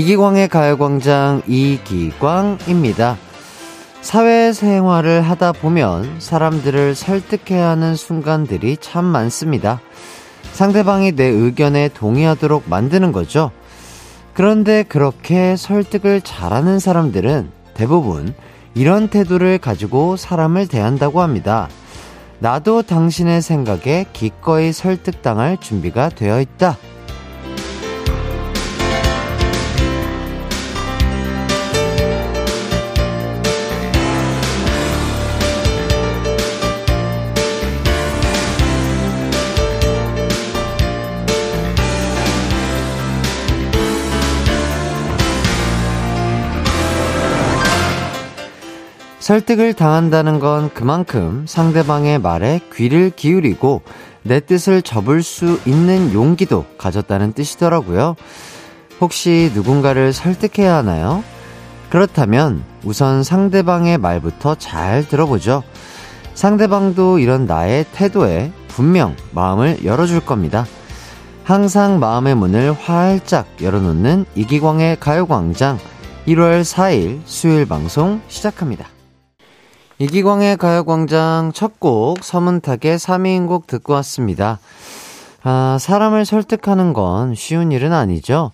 이기광의 가요광장 이기광입니다. 사회생활을 하다 보면 사람들을 설득해야 하는 순간들이 참 많습니다. 상대방이 내 의견에 동의하도록 만드는 거죠. 그런데 그렇게 설득을 잘하는 사람들은 대부분 이런 태도를 가지고 사람을 대한다고 합니다. 나도 당신의 생각에 기꺼이 설득당할 준비가 되어 있다. 설득을 당한다는 건 그만큼 상대방의 말에 귀를 기울이고 내 뜻을 접을 수 있는 용기도 가졌다는 뜻이더라고요. 혹시 누군가를 설득해야 하나요? 그렇다면 우선 상대방의 말부터 잘 들어보죠. 상대방도 이런 나의 태도에 분명 마음을 열어줄 겁니다. 항상 마음의 문을 활짝 열어놓는 이기광의 가요광장 1월 4일 수요일 방송 시작합니다. 이기광의 가요광장 첫 곡 서문탁의 3인 곡 듣고 왔습니다. 아, 사람을 설득하는 건 쉬운 일은 아니죠.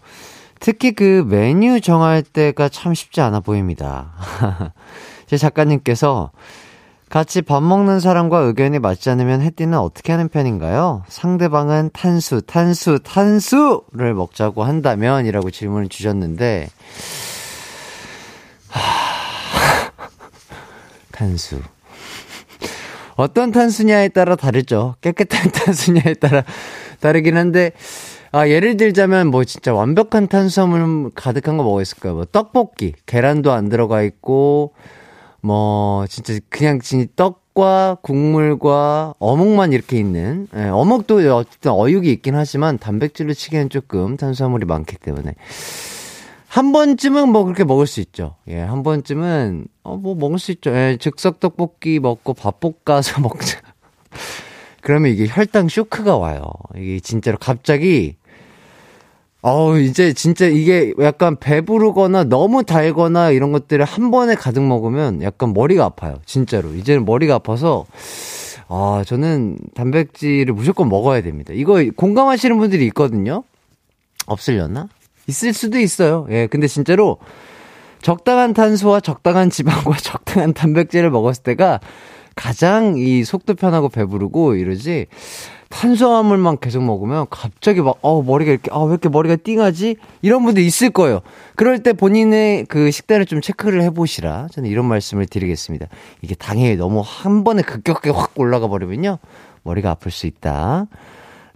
특히 그 메뉴 정할 때가 참 쉽지 않아 보입니다. 제 작가님께서 같이 밥 먹는 사람과 의견이 맞지 않으면 해띠는 어떻게 하는 편인가요? 상대방은 탄수, 탄수, 탄수를 먹자고 한다면? 이라고 질문을 주셨는데, 탄수. 어떤 탄수냐에 따라 다르죠. 깨끗한 탄수냐에 따라 다르긴 한데, 아, 예를 들자면 뭐 진짜 완벽한 탄수화물 가득한 거 뭐가 있을까요? 뭐 떡볶이, 계란도 안 들어가 있고, 뭐 진짜 그냥 진 떡과 국물과 어묵만 이렇게 있는, 예, 어묵도 어쨌든 어육이 있긴 하지만 단백질로 치기엔 조금 탄수화물이 많기 때문에. 한 번쯤은 뭐 그렇게 먹을 수 있죠. 예, 한 번쯤은, 어, 뭐 먹을 수 있죠. 예, 즉석 떡볶이 먹고 밥 볶아서 먹자. 그러면 이게 혈당 쇼크가 와요. 이게 진짜로 갑자기, 어우, 이제 진짜 이게 약간 배부르거나 너무 달거나 이런 것들을 한 번에 가득 먹으면 약간 머리가 아파요. 진짜로. 이제는 머리가 아파서, 아, 저는 단백질을 무조건 먹어야 됩니다. 이거 공감하시는 분들이 있거든요? 없으려나? 있을 수도 있어요. 예, 근데 진짜로 적당한 탄수와 적당한 지방과 적당한 단백질을 먹었을 때가 가장 이 속도 편하고 배부르고 이러지 탄수화물만 계속 먹으면 갑자기 막, 어, 머리가 이렇게, 아, 왜 이렇게 머리가 띵하지? 이런 분들 있을 거예요. 그럴 때 본인의 그 식단을 좀 체크를 해보시라. 저는 이런 말씀을 드리겠습니다. 이게 당연히 너무 한 번에 급격하게 확 올라가 버리면요. 머리가 아플 수 있다.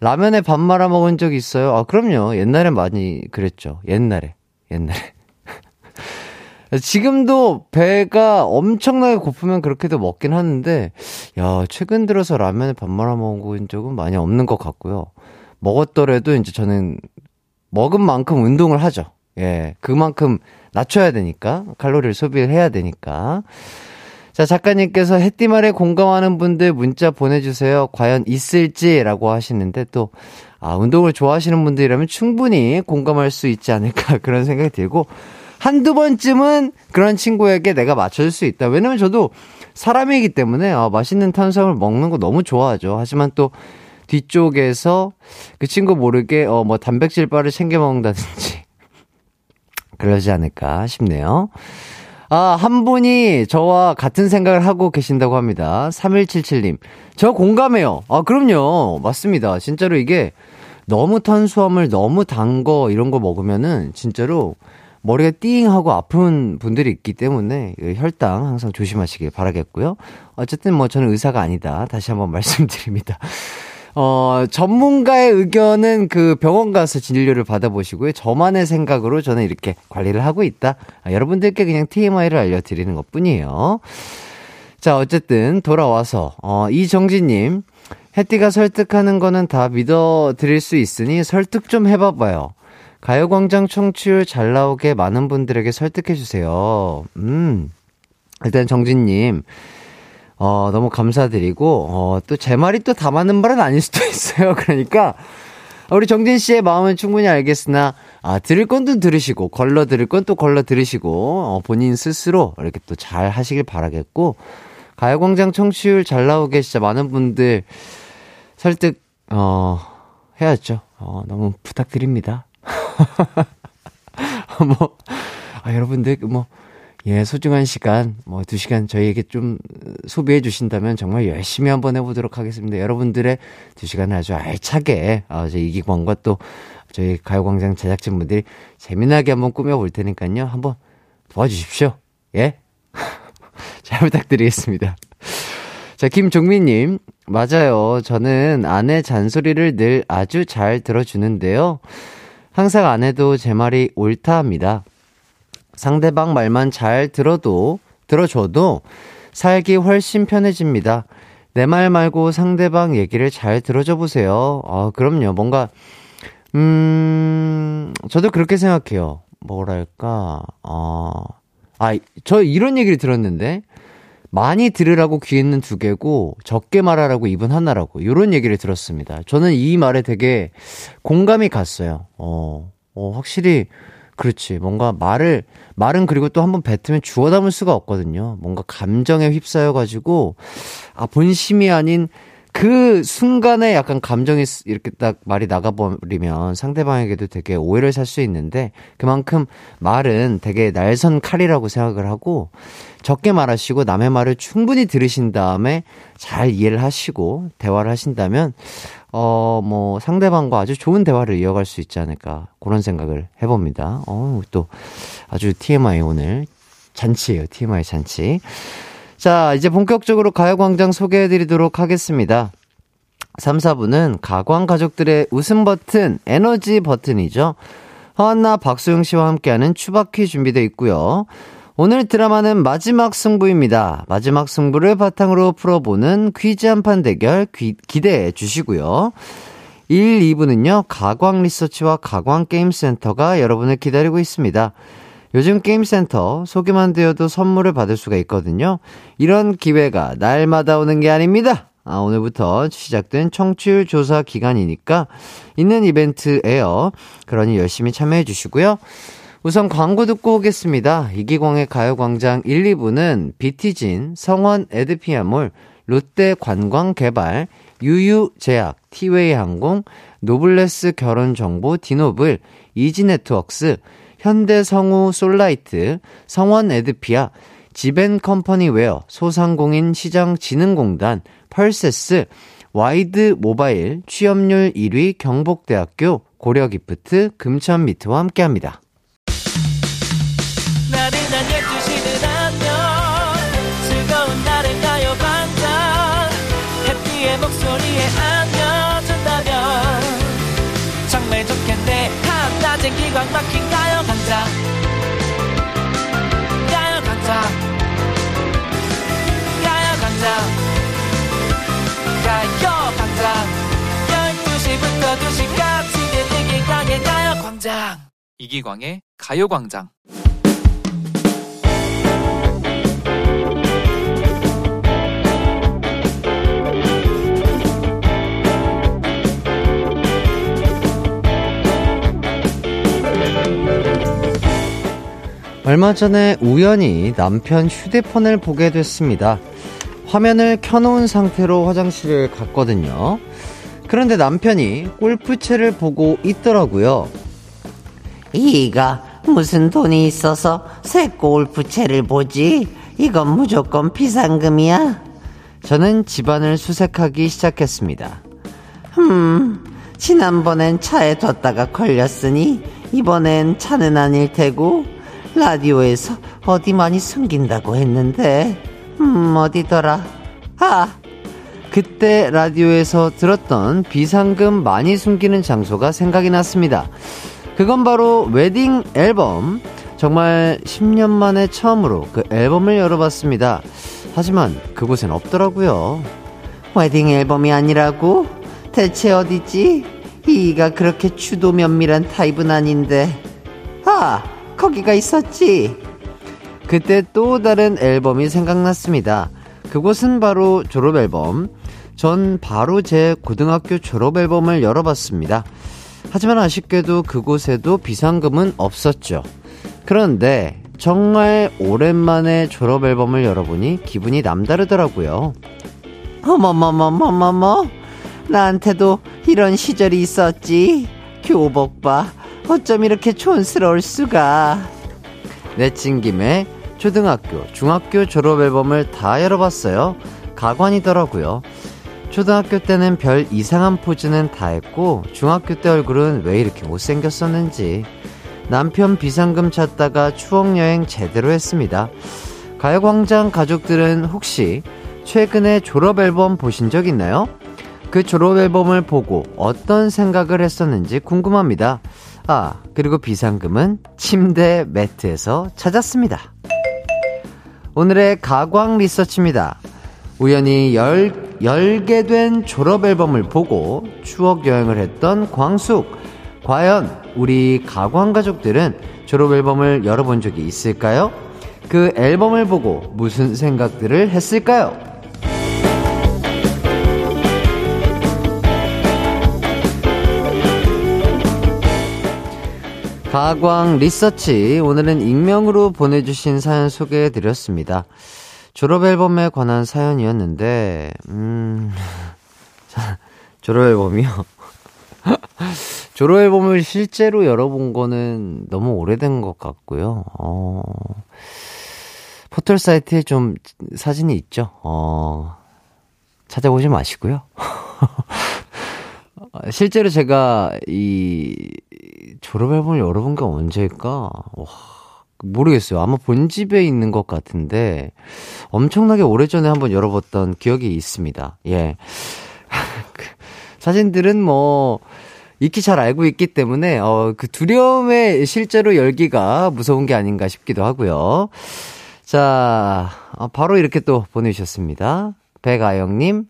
라면에 밥 말아 먹은 적 있어요? 아, 그럼요. 옛날에 많이 그랬죠. 옛날에. 옛날에. 지금도 배가 엄청나게 고프면 그렇게도 먹긴 하는데, 야, 최근 들어서 라면에 밥 말아 먹은 적은 많이 없는 것 같고요. 먹었더라도 이제 저는 먹은 만큼 운동을 하죠. 예, 그만큼 낮춰야 되니까, 칼로리를 소비를 해야 되니까. 자, 작가님께서 해띠말에 공감하는 분들 문자 보내주세요. 과연 있을지라고 하시는데 또, 아, 운동을 좋아하시는 분들이라면 충분히 공감할 수 있지 않을까 그런 생각이 들고, 한두 번쯤은 그런 친구에게 내가 맞춰줄 수 있다. 왜냐면 저도 사람이기 때문에, 아, 맛있는 탄수화물 먹는 거 너무 좋아하죠. 하지만 또, 뒤쪽에서 그 친구 모르게, 어, 뭐 단백질 바를 챙겨 먹는다든지, 그러지 않을까 싶네요. 아, 한 분이 저와 같은 생각을 하고 계신다고 합니다. 3177님. 저 공감해요. 아, 그럼요. 맞습니다. 진짜로 이게 너무 탄수화물, 너무 단 거, 이런 거 먹으면은 진짜로 머리가 띵 하고 아픈 분들이 있기 때문에 혈당 항상 조심하시길 바라겠고요. 어쨌든 뭐 저는 의사가 아니다. 다시 한번 말씀드립니다. 어, 전문가의 의견은 그 병원 가서 진료를 받아보시고요. 저만의 생각으로 저는 이렇게 관리를 하고 있다. 아, 여러분들께 그냥 TMI를 알려드리는 것 뿐이에요. 자, 어쨌든 돌아와서, 어, 이정진님. 해띠가 설득하는 거는 다 믿어드릴 수 있으니 설득 좀 해봐봐요. 가요광장 청취율 잘 나오게 많은 분들에게 설득해주세요. 음. 일단 정진님. 어, 너무 감사드리고, 어, 또 제 말이 또 다 맞는 말은 아닐 수도 있어요. 그러니까, 우리 정진 씨의 마음은 충분히 알겠으나, 아, 들을 건 또 들으시고, 걸러 들을 건 또 걸러 들으시고, 어, 본인 스스로 이렇게 또 잘 하시길 바라겠고, 가요광장 청취율 잘 나오게 진짜 많은 분들 설득, 어, 해야죠. 어, 너무 부탁드립니다. 뭐, 아, 여러분들, 뭐, 예, 소중한 시간, 뭐, 두 시간 저희에게 좀 소비해 주신다면 정말 열심히 한번 해보도록 하겠습니다. 여러분들의 두 시간을 아주 알차게, 아, 저 이기광과 또 저희 가요광장 제작진분들이 재미나게 한번 꾸며볼 테니까요. 한번 도와주십시오. 예? 잘 부탁드리겠습니다. 자, 김종민님. 맞아요. 저는 아내 잔소리를 늘 아주 잘 들어주는데요. 항상 아내도 제 말이 옳다 합니다. 상대방 말만 잘 들어도, 들어줘도 살기 훨씬 편해집니다. 내 말 말고 상대방 얘기를 잘 들어줘 보세요. 아, 그럼요. 뭔가, 음, 저도 그렇게 생각해요. 뭐랄까, 어, 아, 저 이런 얘기를 들었는데, 많이 들으라고 귀에는 두 개고 적게 말하라고 입은 하나라고 이런 얘기를 들었습니다. 저는 이 말에 되게 공감이 갔어요. 어, 어 확실히 그렇지. 뭔가 말을 말은 그리고 또 한번 뱉으면 주워 담을 수가 없거든요. 뭔가 감정에 휩싸여 가지고 아 본심이 아닌 그 순간에 약간 감정이 이렇게 딱 말이 나가버리면 상대방에게도 되게 오해를 살 수 있는데 그만큼 말은 되게 날선 칼이라고 생각을 하고 적게 말하시고 남의 말을 충분히 들으신 다음에 잘 이해를 하시고 대화를 하신다면 어, 뭐 상대방과 아주 좋은 대화를 이어갈 수 있지 않을까 그런 생각을 해봅니다. 어, 또 아주 TMI 오늘 잔치예요. TMI 잔치. 자, 이제 본격적으로 가요광장 소개해드리도록 하겠습니다. 3, 4부는 가광 가족들의 웃음 버튼, 에너지 버튼이죠. 허한나, 박소영 씨와 함께하는 추바퀴 준비되어 있고요. 오늘 드라마는 마지막 승부입니다. 마지막 승부를 바탕으로 풀어보는 퀴즈 한판 대결 귀, 기대해 주시고요. 1, 2부는요, 가광 리서치와 가광 게임센터가 여러분을 기다리고 있습니다. 요즘 게임센터 소개만 되어도 선물을 받을 수가 있거든요. 이런 기회가 날마다 오는 게 아닙니다. 아, 오늘부터 시작된 청취율 조사 기간이니까 있는 이벤트예요. 그러니 열심히 참여해 주시고요. 우선 광고 듣고 오겠습니다. 이기광의 가요광장 1, 2부는 비티진, 성원 에드피아몰, 롯데 관광개발, 유유제약, 티웨이 항공, 노블레스 결혼정보 디노블, 이지네트웍스, 현대성우 솔라이트, 성원 에드피아, 지벤컴퍼니 웨어, 소상공인 시장진흥공단, 펄세스, 와이드 모바일, 취업률 1위 경복대학교, 고려기프트, 금천미트와 함께합니다. 가요광장 이기광의 가요광장 얼마 전에 우연히 남편 휴대폰을 보게 됐습니다. 화면을 켜놓은 상태로 화장실을 갔거든요. 그런데 남편이 골프채를 보고 있더라고요. 이가 무슨 돈이 있어서 새 골프채를 보지? 이건 무조건 비상금이야. 저는 집안을 수색하기 시작했습니다. 음, 지난번엔 차에 뒀다가 걸렸으니 이번엔 차는 아닐 테고 라디오에서 어디 많이 숨긴다고 했는데, 음, 어디더라? 아! 그때 라디오에서 들었던 비상금 많이 숨기는 장소가 생각이 났습니다. 그건 바로 웨딩 앨범. 정말 10년 만에 처음으로 그 앨범을 열어봤습니다. 하지만 그곳엔 없더라고요. 웨딩 앨범이 아니라고? 대체 어디지? 이가 그렇게 추도 면밀한 타입은 아닌데. 아! 거기가 있었지. 그때 또 다른 앨범이 생각났습니다. 그곳은 바로 졸업 앨범. 전 바로 제 고등학교 졸업 앨범을 열어봤습니다. 하지만 아쉽게도 그곳에도 비상금은 없었죠. 그런데 정말 오랜만에 졸업 앨범을 열어보니 기분이 남다르더라고요. 어머머머머머머 나한테도 이런 시절이 있었지 교복 봐 어쩜 이렇게 촌스러울 수가 내친 김에 초등학교, 중학교 졸업 앨범을 다 열어봤어요. 가관이더라고요. 초등학교 때는 별 이상한 포즈는 다 했고, 중학교 때 얼굴은 왜 이렇게 못생겼었는지. 남편 비상금 찾다가 추억여행 제대로 했습니다. 가요광장 가족들은 혹시 최근에 졸업 앨범 보신 적 있나요? 그 졸업 앨범을 보고 어떤 생각을 했었는지 궁금합니다. 아, 그리고 비상금은 침대 매트에서 찾았습니다. 오늘의 가광 리서치입니다. 우연히 열, 열게 된 졸업 앨범을 보고 추억 여행을 했던 광숙. 과연 우리 가광 가족들은 졸업 앨범을 열어본 적이 있을까요? 그 앨범을 보고 무슨 생각들을 했을까요? 가광 리서치 오늘은 익명으로 보내주신 사연 소개해드렸습니다. 졸업 앨범에 관한 사연이었는데 음 졸업 앨범이요. 졸업 앨범을 실제로 열어본 거는 너무 오래된 것 같고요. 어, 포털 사이트에 좀 사진이 있죠. 어, 찾아보지 마시고요. 실제로 제가 이 졸업 앨범을 열어본 게 언제일까? 와, 모르겠어요. 아마 본집에 있는 것 같은데 엄청나게 오래전에 한번 열어봤던 기억이 있습니다. 예. 그 사진들은 뭐 익히 잘 알고 있기 때문에 어, 그 두려움에 실제로 열기가 무서운 게 아닌가 싶기도 하고요. 자, 어, 바로 이렇게 또 보내주셨습니다. 백아영님,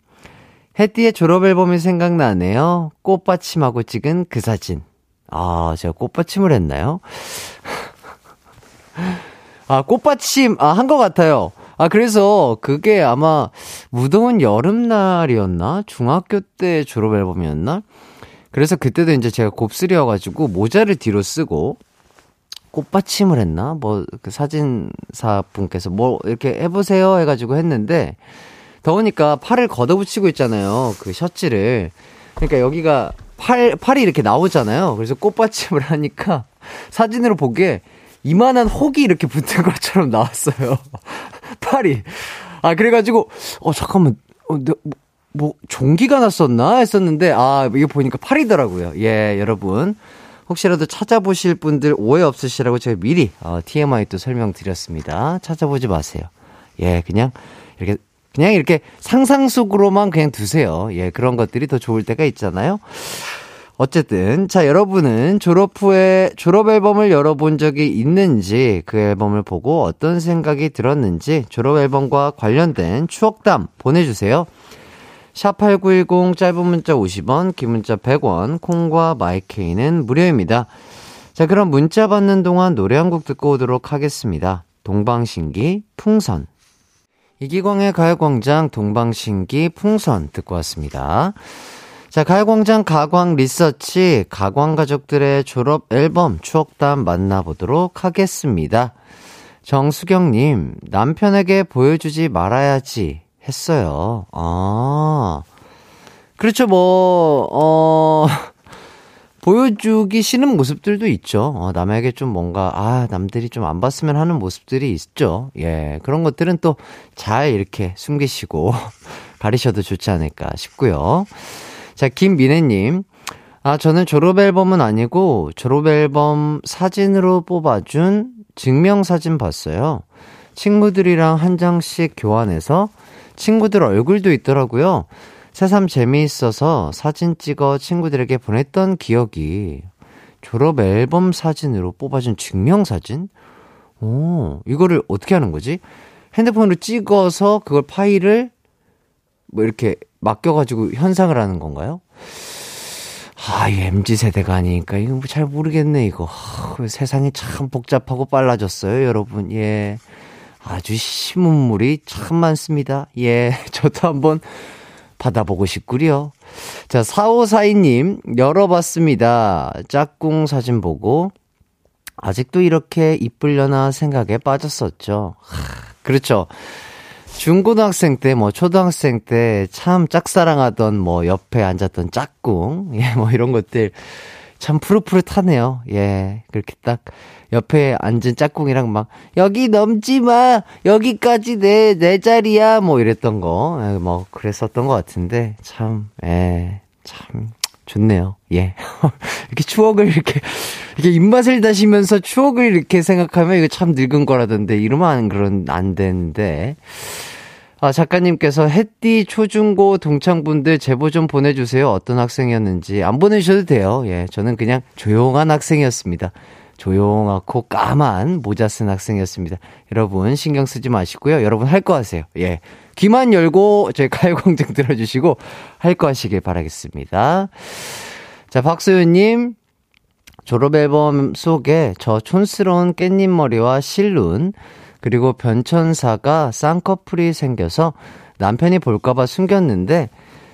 해띠의 졸업 앨범이 생각나네요. 꽃받침하고 찍은 그 사진. 아, 제가 꽃받침을 했나요? 아, 꽃받침, 아, 한 것 같아요. 아, 그래서 그게 아마 무더운 여름날이었나? 중학교 때 졸업 앨범이었나? 그래서 그때도 이제 제가 곱슬이어가지고 모자를 뒤로 쓰고 꽃받침을 했나? 뭐, 그 사진사 분께서 뭐 이렇게 해보세요 해가지고 했는데 더우니까 팔을 걷어붙이고 있잖아요. 그 셔츠를. 그러니까 여기가 팔, 팔이 이렇게 나오잖아요. 그래서 꽃받침을 하니까 사진으로 보기에 이만한 혹이 이렇게 붙은 것처럼 나왔어요. 팔이. 아, 그래가지고, 어, 잠깐만, 어, 내, 뭐, 뭐, 종기가 났었나? 했었는데, 아, 이거 보니까 팔이더라고요. 예, 여러분. 혹시라도 찾아보실 분들 오해 없으시라고 제가 미리, 어, TMI 또 설명드렸습니다. 찾아보지 마세요. 예, 그냥, 이렇게, 그냥 이렇게 상상 속으로만 그냥 두세요. 예, 그런 것들이 더 좋을 때가 있잖아요. 어쨌든 자 여러분은 졸업 후에 졸업 앨범을 열어본 적이 있는지 그 앨범을 보고 어떤 생각이 들었는지 졸업 앨범과 관련된 추억담 보내주세요. 샵8910 짧은 문자 50원 긴 문자 100원 콩과 마이케이는 무료입니다. 자 그럼 문자 받는 동안 노래 한 곡 듣고 오도록 하겠습니다. 동방신기 풍선 이기광의 가요광장 동방신기 풍선 듣고 왔습니다. 자, 가요광장 가광 리서치, 가광 가족들의 졸업 앨범 추억담 만나보도록 하겠습니다. 정수경님, 남편에게 보여주지 말아야지 했어요. 아. 그렇죠, 뭐, 어, 보여주기 싫은 모습들도 있죠. 어, 남에게 좀 뭔가, 아, 남들이 좀 안 봤으면 하는 모습들이 있죠. 예, 그런 것들은 또 잘 이렇게 숨기시고 가리셔도 좋지 않을까 싶고요. 자, 김민혜님. 아, 저는 졸업앨범은 아니고 졸업앨범 사진으로 뽑아준 증명사진 봤어요. 친구들이랑 한 장씩 교환해서 친구들 얼굴도 있더라고요. 새삼 재미있어서 사진 찍어 친구들에게 보냈던 기억이 졸업 앨범 사진으로 뽑아준 증명사진? 오, 이거를 어떻게 하는 거지? 핸드폰으로 찍어서 그걸 파일을 뭐 이렇게 맡겨가지고 현상을 하는 건가요? 아, 이 MZ세대가 아니니까, 이거 뭐잘 모르겠네, 이거. 아, 세상이 참 복잡하고 빨라졌어요, 여러분. 예. 아주 신문물이 참 많습니다. 예. 저도 한번 받아보고 싶구려. 자, 4542님, 열어봤습니다. 짝꿍 사진 보고, 아직도 이렇게 이쁠려나 생각에 빠졌었죠. 하, 그렇죠. 중고등학생 때, 뭐, 초등학생 때 참 짝사랑하던 뭐, 옆에 앉았던 짝꿍, 예, 뭐, 이런 것들 참 푸릇푸릇하네요. 예, 그렇게 딱 옆에 앉은 짝꿍이랑 막, 여기 넘지 마! 여기까지 내, 내 자리야! 뭐 이랬던 거, 예, 뭐, 그랬었던 것 같은데, 참, 예, 참, 좋네요. 예. 이렇게 추억을 이렇게, 이렇게 입맛을 다시면서 추억을 이렇게 생각하면 이거 참 늙은 거라던데, 이러면 안, 그런, 안 되는데. 아, 작가님께서 햇띠 초중고 동창분들 제보 좀 보내주세요. 어떤 학생이었는지. 안 보내주셔도 돼요. 예. 저는 그냥 조용한 학생이었습니다. 조용하고 까만 모자 쓴 학생이었습니다. 여러분 신경 쓰지 마시고요. 여러분 할 거 하세요. 예. 귀만 열고 저희 가요광장 들어주시고 할 거 하시길 바라겠습니다. 자, 박소윤님. 졸업앨범 속에 저 촌스러운 깻잎머리와 실눈, 그리고 변천사가 쌍꺼풀이 생겨서 남편이 볼까봐 숨겼는데,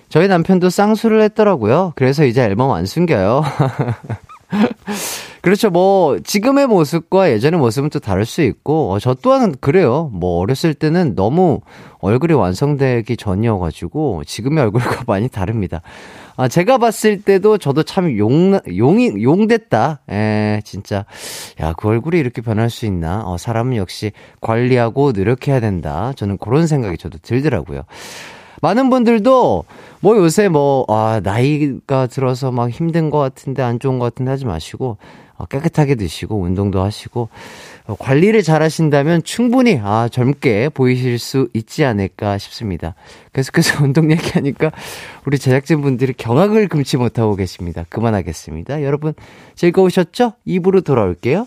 저희 남편도 쌍수를 했더라고요. 그래서 이제 앨범 안 숨겨요. 그렇죠. 뭐, 지금의 모습과 예전의 모습은 또 다를 수 있고, 어, 저 또한 그래요. 뭐, 어렸을 때는 너무 얼굴이 완성되기 전이어가지고, 지금의 얼굴과 많이 다릅니다. 아, 제가 봤을 때도 저도 참 용, 용이, 용됐다. 에, 진짜. 야, 그 얼굴이 이렇게 변할 수 있나? 어, 사람은 역시 관리하고 노력해야 된다. 저는 그런 생각이 저도 들더라고요. 많은 분들도 뭐 요새 뭐, 아, 나이가 들어서 막 힘든 것 같은데 안 좋은 것 같은데 하지 마시고, 어, 깨끗하게 드시고 운동도 하시고 어, 관리를 잘 하신다면 충분히 아, 젊게 보이실 수 있지 않을까 싶습니다. 계속해서 운동 얘기하니까 우리 제작진분들이 경악을 금치 못하고 계십니다. 그만하겠습니다. 여러분 즐거우셨죠? 입으로 돌아올게요.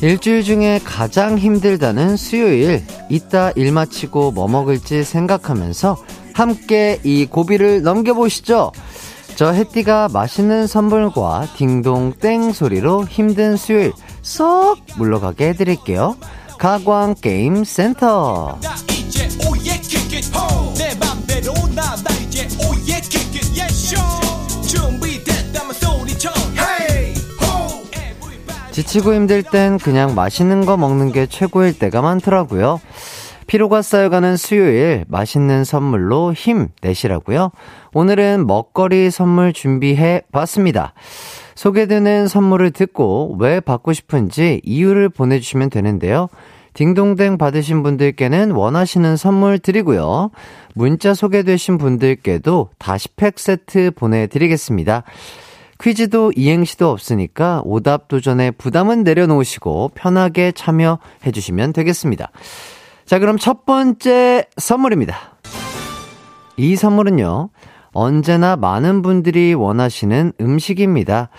일주일 중에 가장 힘들다는 수요일. 이따 일 마치고 뭐 먹을지 생각하면서 함께 이 고비를 넘겨보시죠. 저 해띠가 맛있는 선물과 딩동땡 소리로 힘든 수요일 쏙 물러가게 해드릴게요. 가광 게임 센터. 지치고 힘들 땐 그냥 맛있는 거 먹는 게 최고일 때가 많더라고요. 피로가 쌓여가는 수요일 맛있는 선물로 힘 내시라고요. 오늘은 먹거리 선물 준비해 봤습니다. 소개되는 선물을 듣고 왜 받고 싶은지 이유를 보내주시면 되는데요. 딩동댕 받으신 분들께는 원하시는 선물 드리고요. 문자 소개되신 분들께도 다시 팩 세트 보내드리겠습니다. 퀴즈도 이행시도 없으니까 오답 도전에 부담은 내려놓으시고 편하게 참여해 주시면 되겠습니다. 자, 그럼 첫 번째 선물입니다. 이 선물은요, 언제나 많은 분들이 원하시는 음식입니다.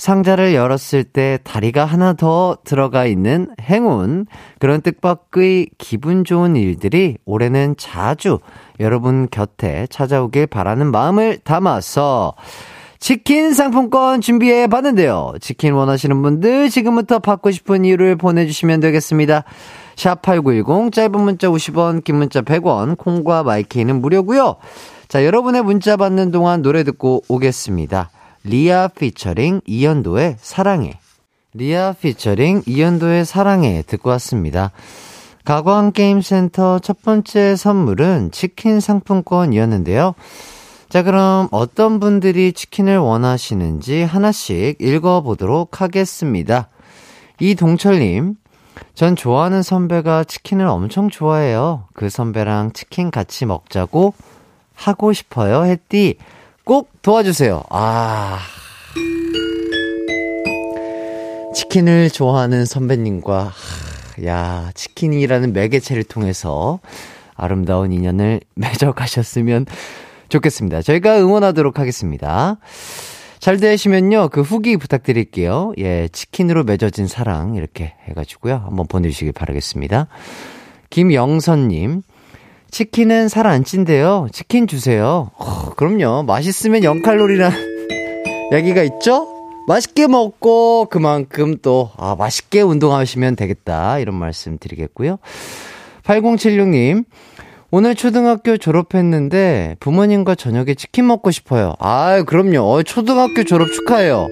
상자를 열었을 때 다리가 하나 더 들어가 있는 행운. 그런 뜻밖의 기분 좋은 일들이 올해는 자주 여러분 곁에 찾아오길 바라는 마음을 담아서 치킨 상품권 준비해 봤는데요. 치킨 원하시는 분들 지금부터 받고 싶은 이유를 보내주시면 되겠습니다. 샵8910 짧은 문자 50원, 긴 문자 100원, 콩과 마이케이는 무료고요. 자, 여러분의 문자 받는 동안 노래 듣고 오겠습니다. 리아 피처링 이연도의 사랑해. 리아 피처링 이연도의 사랑해 듣고 왔습니다. 가광게임센터 첫 번째 선물은 치킨 상품권이었는데요. 자, 그럼 어떤 분들이 치킨을 원하시는지 하나씩 읽어보도록 하겠습니다. 이동철님, 전 좋아하는 선배가 치킨을 엄청 좋아해요. 그 선배랑 치킨 같이 먹자고 하고 싶어요. 했디, 꼭 도와주세요. 아. 치킨을 좋아하는 선배님과, 야, 치킨이라는 매개체를 통해서 아름다운 인연을 맺어가셨으면 좋겠습니다. 저희가 응원하도록 하겠습니다. 잘 되시면요, 그 후기 부탁드릴게요. 예, 치킨으로 맺어진 사랑, 이렇게 해가지고요. 한번 보내주시길 바라겠습니다. 김영선님, 치킨은 살 안 찐대요. 치킨 주세요. 어, 그럼요. 맛있으면 0칼로리란 얘기가 있죠? 맛있게 먹고 그만큼 또, 아, 맛있게 운동하시면 되겠다. 이런 말씀 드리겠고요. 8076님, 오늘 초등학교 졸업했는데 부모님과 저녁에 치킨 먹고 싶어요. 아, 그럼요. 어, 초등학교 졸업 축하해요.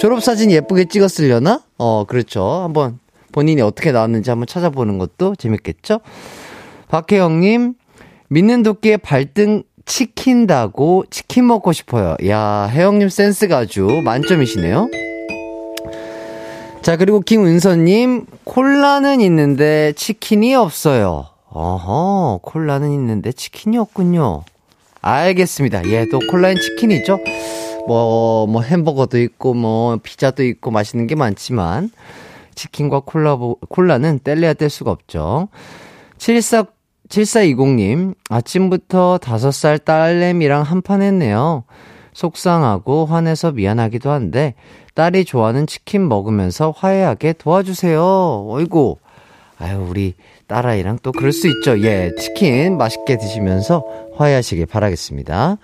졸업 사진 예쁘게 찍었으려나? 어, 그렇죠. 한번 본인이 어떻게 나왔는지 한번 찾아보는 것도 재밌겠죠? 박혜영님, 믿는 도끼에 발등 치킨다고 치킨 먹고 싶어요. 야, 혜영님 센스가 아주 만점이시네요. 자, 그리고 김은서님, 콜라는 있는데 치킨이 없어요. 어허, 콜라는 있는데 치킨이 없군요. 알겠습니다. 예, 또 콜라엔 치킨이 있죠? 뭐, 뭐 햄버거도 있고, 뭐, 피자도 있고, 맛있는 게 많지만, 치킨과 콜라, 콜라는 뗄래야 뗄 수가 없죠. 74, 7420님, 아침부터 5살 딸내미랑 한판 했네요. 속상하고 화내서 미안하기도 한데, 딸이 좋아하는 치킨 먹으면서 화해하게 도와주세요. 어이구. 아유, 우리 딸아이랑 또 그럴 수 있죠. 예, 치킨 맛있게 드시면서 화해하시길 바라겠습니다.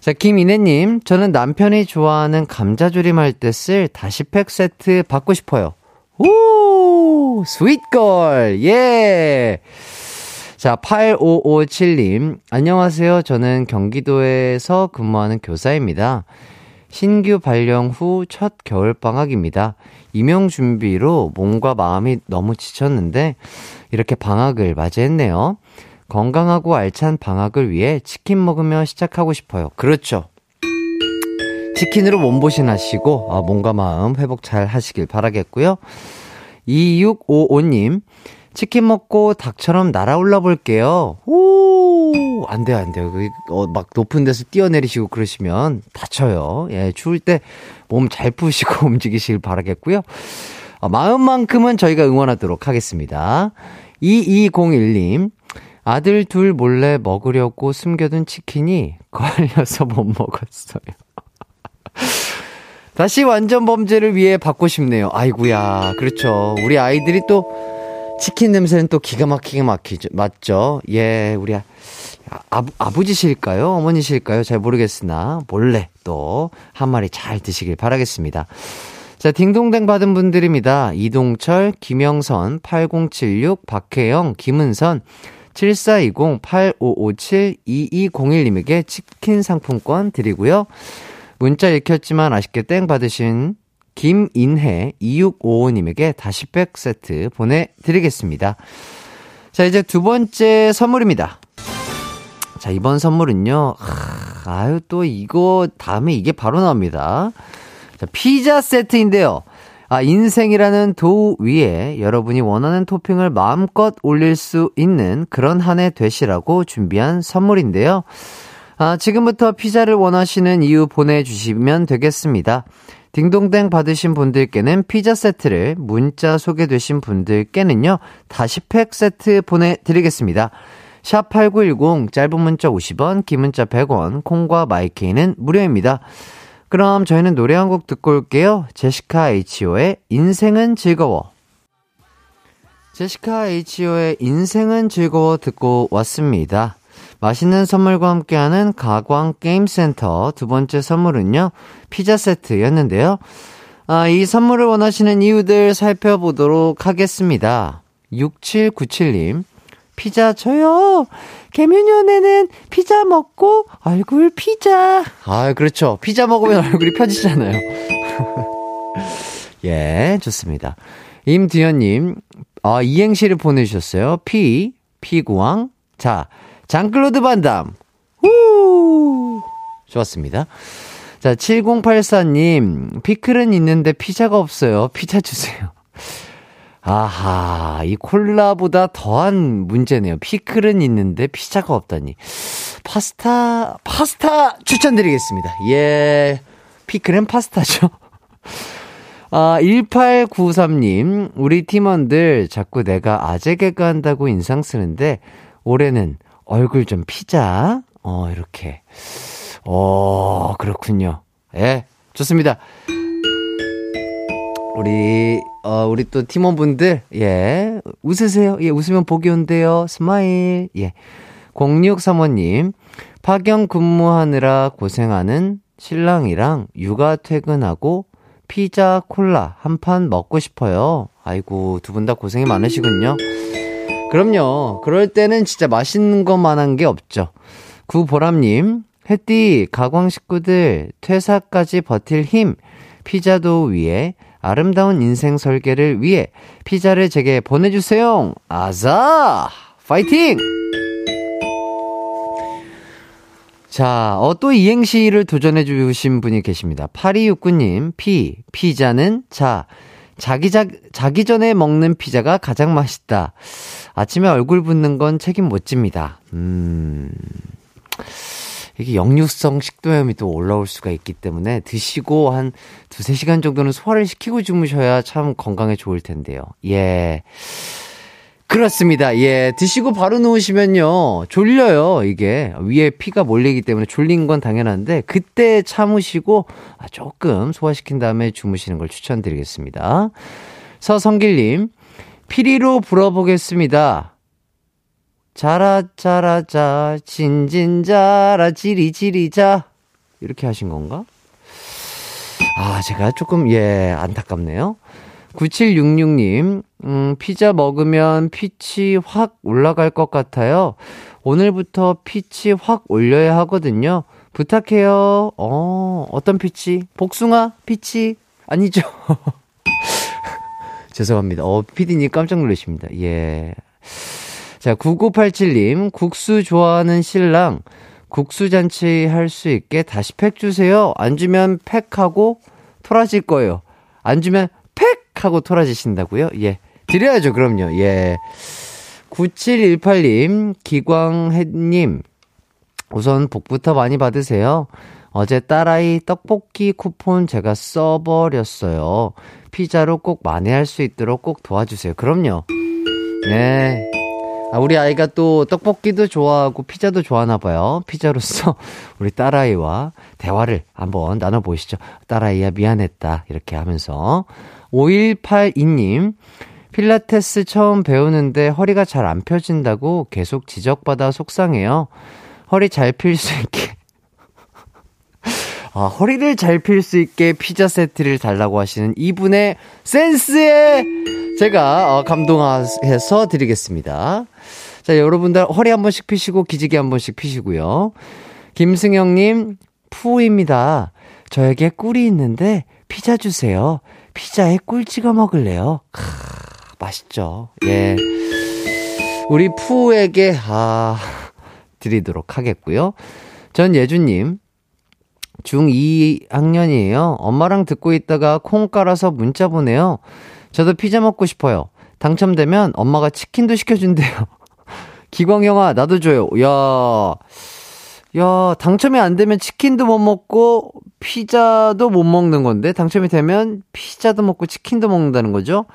자, 김인혜님, 저는 남편이 좋아하는 감자조림 할 때 쓸 다시팩 세트 받고 싶어요. 오, 스윗걸, 예. 자, 8557님, 안녕하세요. 저는 경기도에서 근무하는 교사입니다. 신규 발령 후 첫 겨울방학입니다. 임용 준비로 몸과 마음이 너무 지쳤는데, 이렇게 방학을 맞이했네요. 건강하고 알찬 방학을 위해 치킨 먹으며 시작하고 싶어요. 그렇죠. 치킨으로 몸보신 하시고, 아, 몸과 마음 회복 잘 하시길 바라겠고요. 2655님, 치킨 먹고 닭처럼 날아올라 볼게요. 오, 안 돼요, 안 돼요. 그, 어, 막 높은 데서 뛰어내리시고 그러시면 다쳐요. 예, 추울 때 몸 잘 푸시고 움직이시길 바라겠고요. 어, 마음만큼은 저희가 응원하도록 하겠습니다. 2201님, 아들 둘 몰래 먹으려고 숨겨둔 치킨이 걸려서 못 먹었어요. 다시 완전 범죄를 위해 받고 싶네요. 아이구야. 그렇죠. 우리 아이들이 또 치킨 냄새는 또 기가 막히게 막히죠. 맞죠? 예, 우리 아, 아, 아버지실까요? 어머니실까요? 잘 모르겠으나 몰래 또 한 마리 잘 드시길 바라겠습니다. 자, 딩동댕 받은 분들입니다. 이동철, 김영선, 8076, 박혜영, 김은선, 7420, 8557, 2201님에게 치킨 상품권 드리고요. 문자 읽혔지만 아쉽게 땡 받으신 김인혜 2655님에게 다시팩 세트 보내드리겠습니다. 자, 이제 두 번째 선물입니다. 자, 이번 선물은요, 아유, 또 이거, 다음에 이게 바로 나옵니다. 자, 피자 세트인데요. 아, 인생이라는 도 위에 여러분이 원하는 토핑을 마음껏 올릴 수 있는 그런 한 해 되시라고 준비한 선물인데요. 아, 지금부터 피자를 원하시는 이유 보내주시면 되겠습니다. 딩동댕 받으신 분들께는 피자 세트를, 문자 소개되신 분들께는요, 다시 팩 세트 보내드리겠습니다. 샵 8910, 짧은 문자 50원, 긴 문자 100원, 콩과 마이케이는 무료입니다. 그럼 저희는 노래 한 곡 듣고 올게요. 제시카 H.O.의 인생은 즐거워. 제시카 H.O.의 인생은 즐거워 듣고 왔습니다. 맛있는 선물과 함께하는 가광 게임센터 두 번째 선물은요, 피자 세트였는데요. 아, 이 선물을 원하시는 이유들 살펴보도록 하겠습니다. 6797님, 피자 줘요. 개면연에는 피자 먹고 얼굴 피자. 아, 그렇죠. 피자 먹으면 얼굴이 펴지잖아요. 예, 좋습니다. 임두현님, 아, 이행시를 보내주셨어요. 피, 피구왕. 자, 장클로드 반담. 우! 좋았습니다. 자, 7084님, 피클은 있는데 피자가 없어요. 피자 주세요. 아하, 이 콜라보다 더한 문제네요. 피클은 있는데 피자가 없다니. 파스타, 파스타 추천드리겠습니다. 예, 피클은 파스타죠. 아, 1893님, 우리 팀원들 자꾸 내가 아재 개그 한다고 인상 쓰는데, 올해는 얼굴 좀 피자. 어, 이렇게. 어, 그렇군요. 예, 좋습니다. 우리, 어, 우리 또 팀원분들, 예, 웃으세요. 예, 웃으면 복이 온대요. smile. 예. 0635님, 파견 근무하느라 고생하는 신랑이랑 육아 퇴근하고 피자, 콜라 한 판 먹고 싶어요. 아이고, 두 분 다 고생이 많으시군요. 그럼요. 그럴 때는 진짜 맛있는 것만한 게 없죠. 구보람님, 햇띠, 가광 식구들, 퇴사까지 버틸 힘, 피자도 위해, 아름다운 인생 설계를 위해, 피자를 제게 보내주세요. 아자! 파이팅! 자, 어, 또 이행시를 도전해 주신 분이 계십니다. 8269님, 피, 피자는 자, 자기, 자, 자기 전에 먹는 피자가 가장 맛있다. 아침에 얼굴 붓는 건 책임 못 집니다. 음, 이게 역류성 식도염이 또 올라올 수가 있기 때문에 드시고 한 두세 시간 정도는 소화를 시키고 주무셔야 참 건강에 좋을 텐데요. 예. 그렇습니다. 예. 드시고 바로 누우시면요. 졸려요. 이게. 위에 피가 몰리기 때문에 졸린 건 당연한데, 그때 참으시고, 아, 조금 소화시킨 다음에 주무시는 걸 추천드리겠습니다. 서성길님, 피리로 불어보겠습니다. 자라, 자라, 자, 진진자라, 지리지리자. 이렇게 하신 건가? 아, 제가 조금, 예, 안타깝네요. 9766님, 음, 피자 먹으면 피치 확 올라갈 것 같아요. 오늘부터 피치 확 올려야 하거든요. 부탁해요. 어, 어떤 피치? 복숭아 peach? 아니죠. 죄송합니다. 어, 피디님 깜짝 놀라십니다. 예. 자, 9987님, 국수 좋아하는 신랑, 국수 잔치 할 수 있게 다시 팩 주세요. 안 주면 팩 하고 토라질 거예요. 안 주면 팩! 하고 토라지신다고요? 예. 드려야죠, 그럼요. 예. 9718님, 기광혜님, 우선 복부터 많이 받으세요. 어제 딸아이 떡볶이 쿠폰 제가 써버렸어요. 피자로 꼭 만회할 수 있도록 꼭 도와주세요. 그럼요. 네. 아, 우리 아이가 또 떡볶이도 좋아하고 피자도 좋아하나 봐요. 피자로서 우리 딸아이와 대화를 한번 나눠보시죠. 딸아이야 미안했다. 이렇게 하면서 5182님, 필라테스 처음 배우는데 허리가 잘 안 펴진다고 계속 지적받아 속상해요. 허리 잘 필 수 있게. 아, 허리를 잘 필 수 있게 피자 세트를 달라고 하시는 이분의 센스에 제가 어, 감동해서 드리겠습니다. 자, 여러분들 허리 한 번씩 피시고 기지개 한 번씩 피시고요. 김승영님, 푸입니다. 저에게 꿀이 있는데 피자 주세요. 피자에 꿀 찍어 먹을래요? 크, 맛있죠. 예. 우리 푸에게, 아, 드리도록 하겠고요. 전 예주님, 중2학년이에요. 엄마랑 듣고 있다가 콩 깔아서 문자 보내요. 저도 피자 먹고 싶어요. 당첨되면 엄마가 치킨도 시켜준대요. 기광영아, 나도 줘요. 야, 야, 당첨이 안 되면 치킨도 못 먹고 피자도 못 먹는 건데 당첨이 되면 피자도 먹고 치킨도 먹는다는 거죠.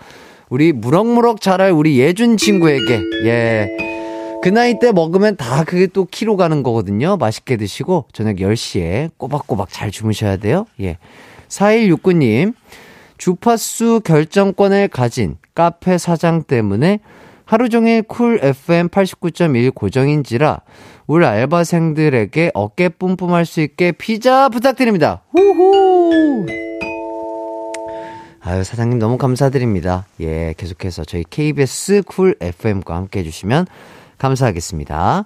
우리 무럭무럭 자랄 우리 예준 친구에게 예. 그 나이 때 먹으면 다 그게 또 키로 가는 거거든요. 맛있게 드시고 저녁 10시에 꼬박꼬박 잘 주무셔야 돼요. 예. 4169님. 주파수 결정권을 가진 카페 사장 때문에 하루 종일 쿨 FM 89.1 고정인지라 우리 알바생들에게 어깨 뿜뿜할 수 있게 피자 부탁드립니다. 후후! 아유, 사장님 너무 감사드립니다. 예, 계속해서 저희 KBS 쿨 FM과 함께 해주시면 감사하겠습니다.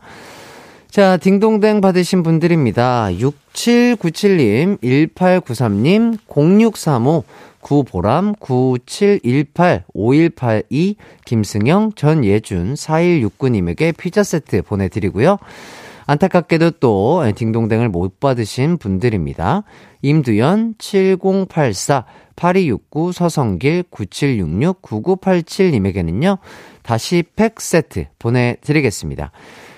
자, 딩동댕 받으신 분들입니다. 6797님, 1893님, 0635, 구보람, 9718, 5182, 김승영, 전예준, 4169님에게 피자 세트 보내드리고요. 안타깝게도 또 딩동댕을 못 받으신 분들입니다. 임두연, 7084, 8269, 서성길, 9766, 9987님에게는요, 다시 팩 세트 보내 드리겠습니다.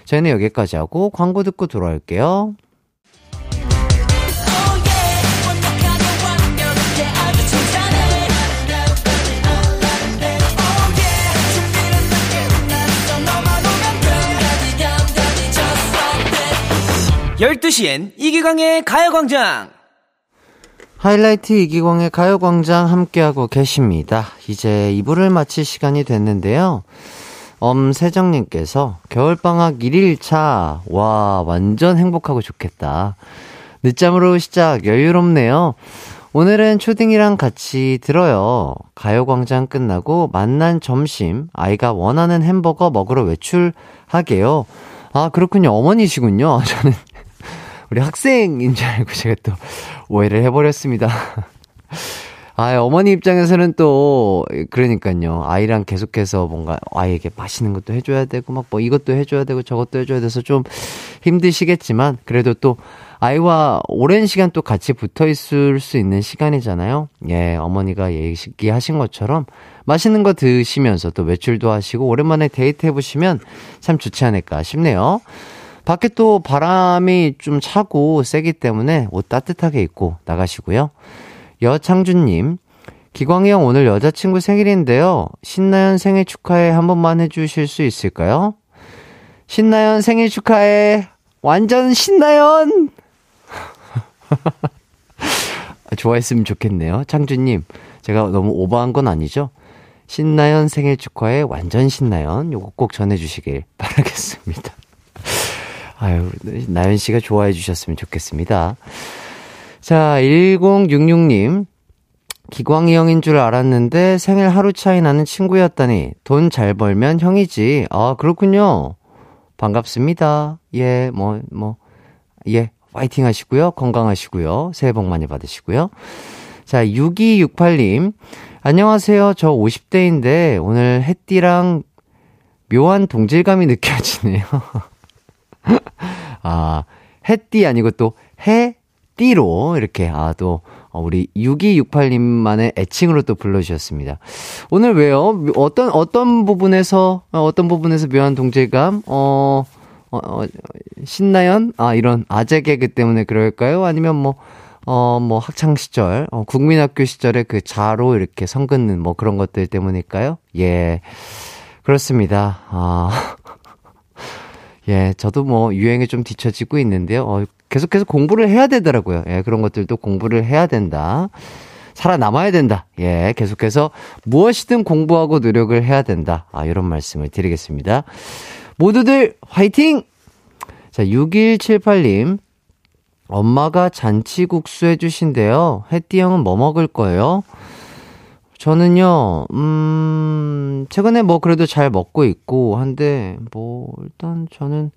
저희는 여기까지 하고 광고 듣고 돌아올게요. 열두 시엔 이기광의 가요광장! 하이라이트 이기광의 가요광장 함께하고 계십니다. 이제 2부를 마칠 시간이 됐는데요. 엄세정님께서 겨울방학 1일차. 와, 완전 행복하고 좋겠다. 늦잠으로 시작 여유롭네요. 오늘은 초딩이랑 같이 들어요. 가요광장 끝나고 만난 점심, 아이가 원하는 햄버거 먹으러 외출하게요. 아, 그렇군요. 어머니시군요. 저는 우리 학생인 줄 알고 제가 또 오해를 해버렸습니다. 아, 어머니 입장에서는 또, 그러니까요. 아이랑 계속해서 뭔가 아이에게 맛있는 것도 해줘야 되고, 막 뭐 이것도 해줘야 되고, 저것도 해줘야 돼서 좀 힘드시겠지만, 그래도 또 아이와 오랜 시간 또 같이 붙어 있을 수 있는 시간이잖아요. 예, 어머니가 얘기하신 것처럼 맛있는 거 드시면서 또 외출도 하시고, 오랜만에 데이트 해보시면 참 좋지 않을까 싶네요. 밖에 또 바람이 좀 차고 세기 때문에 옷 따뜻하게 입고 나가시고요. 여창준님, 기광이 형 오늘 여자친구 생일인데요. 신나연 생일 축하해 한 번만 해주실 수 있을까요? 신나연 생일 축하해. 완전 신나연! 좋아했으면 좋겠네요. 창준님, 제가 너무 오버한 건 아니죠? 신나연 생일 축하해. 완전 신나연. 요거 꼭 전해주시길 바라겠습니다. 아유, 나연 씨가 좋아해 주셨으면 좋겠습니다. 자, 1066님. 기광이 형인 줄 알았는데 생일 하루 차이 나는 친구였다니 돈 잘 벌면 형이지. 아, 그렇군요. 반갑습니다. 예, 뭐, 뭐, 예, 화이팅 하시고요. 건강하시고요. 새해 복 많이 받으시고요. 자, 6268님. 안녕하세요. 저 50대인데 오늘 햇띠랑 묘한 동질감이 느껴지네요. 아, 해띠 아니고 또 해띠로 이렇게, 아, 또, 어, 우리 6268님만의 애칭으로 또 불러주셨습니다. 오늘 왜요? 어떤, 어떤 부분에서, 어, 어떤 부분에서 묘한 동질감? 어, 어, 어, 신나연? 아, 이런 아재 개그 때문에 그럴까요? 아니면 뭐, 어, 뭐, 학창 시절, 어, 국민학교 시절에 그 자로 이렇게 선 긋는 뭐 그런 것들 때문일까요? 예. 그렇습니다. 아. 예, 저도 뭐 유행에 좀 뒤처지고 있는데요. 어, 계속해서 공부를 해야 되더라고요. 예, 그런 것들도 공부를 해야 된다. 살아남아야 된다. 예, 계속해서 무엇이든 공부하고 노력을 해야 된다. 아, 이런 말씀을 드리겠습니다. 모두들 화이팅! 자, 6178님. 엄마가 잔치국수 해주신대요. 혜띠 형은 뭐 먹을 거예요? 저는요, 음, 최근에 뭐 그래도 잘 먹고 있고 한데, 뭐, 일단 저는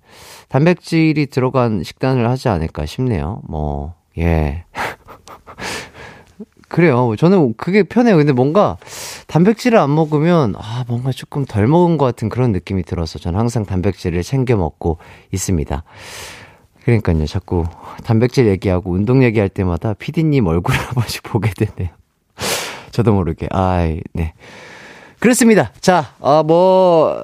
단백질이 들어간 식단을 하지 않을까 싶네요. 뭐, 예. 그래요. 저는 그게 편해요. 근데 뭔가 단백질을 안 먹으면, 아, 뭔가 조금 덜 먹은 것 같은 그런 느낌이 들어서 저는 항상 단백질을 챙겨 먹고 있습니다. 그러니까요. 자꾸 단백질 얘기하고 운동 얘기할 때마다 피디님 얼굴 한 번씩 보게 되네요. 저도 모르게. 아이, 네. 그렇습니다. 자, 어, 뭐,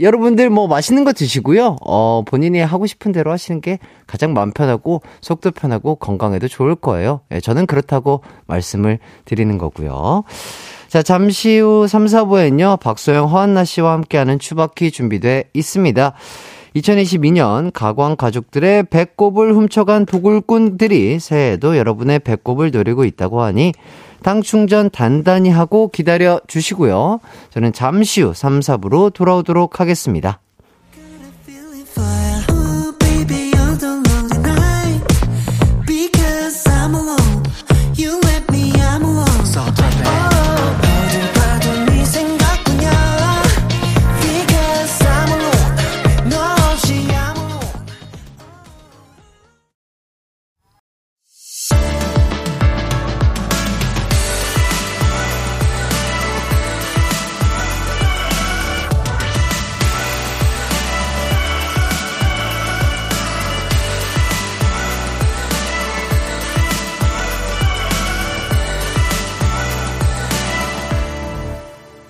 여러분들 뭐 맛있는 거 드시고요. 어, 본인이 하고 싶은 대로 하시는 게 가장 마음 편하고 속도 편하고 건강에도 좋을 거예요. 예, 저는 그렇다고 말씀을 드리는 거고요. 자, 잠시 후 3, 4부엔요. 박소영, 허한나 씨와 함께하는 추바키 준비돼 있습니다. 2022년 가광 가족들의 배꼽을 훔쳐간 도굴꾼들이 새해에도 여러분의 배꼽을 노리고 있다고 하니 당 충전 단단히 하고 기다려 주시고요. 저는 잠시 후 3, 4부로 돌아오도록 하겠습니다.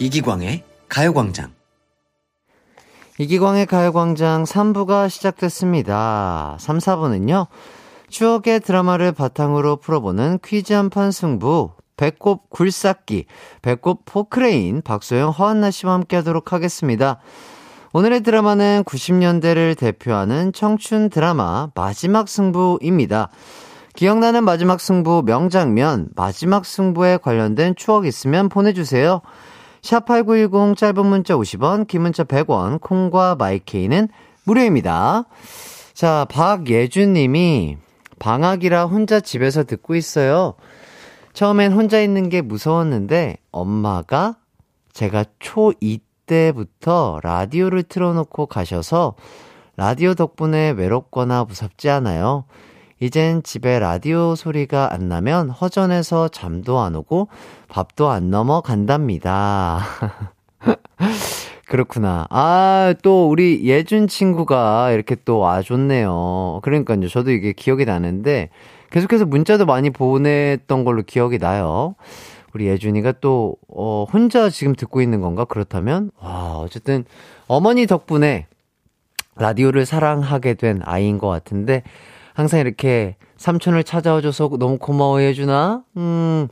이기광의 가요광장. 이기광의 가요광장 3부가 시작됐습니다. 3, 4부는요, 추억의 드라마를 바탕으로 풀어보는 퀴즈 한판 승부, 배꼽 굴삭기, 배꼽 포크레인, 박소영, 허한나 씨와 함께 하도록 하겠습니다. 오늘의 드라마는 90년대를 대표하는 청춘 드라마 마지막 승부입니다. 기억나는 마지막 승부 명장면, 마지막 승부에 관련된 추억 있으면 보내주세요. 샵8910 짧은 문자 50원, 긴 문자 100원, 콩과 마이케이는 무료입니다. 자, 박예준 님이 방학이라 혼자 집에서 듣고 있어요. 처음엔 혼자 있는 게 무서웠는데 엄마가 제가 초2 때부터 라디오를 틀어놓고 가셔서 라디오 덕분에 외롭거나 무섭지 않아요. 이젠 집에 라디오 소리가 안 나면 허전해서 잠도 안 오고 밥도 안 넘어간답니다. 그렇구나. 아, 또 우리 예준 친구가 이렇게 또 와줬네요. 그러니까요. 저도 이게 기억이 나는데 계속해서 문자도 많이 보냈던 걸로 기억이 나요. 우리 예준이가 또, 어, 혼자 지금 듣고 있는 건가? 그렇다면? 와, 어쨌든 어머니 덕분에 라디오를 사랑하게 된 아이인 것 같은데 항상 이렇게 삼촌을 찾아와줘서 너무 고마워 예준아. 음,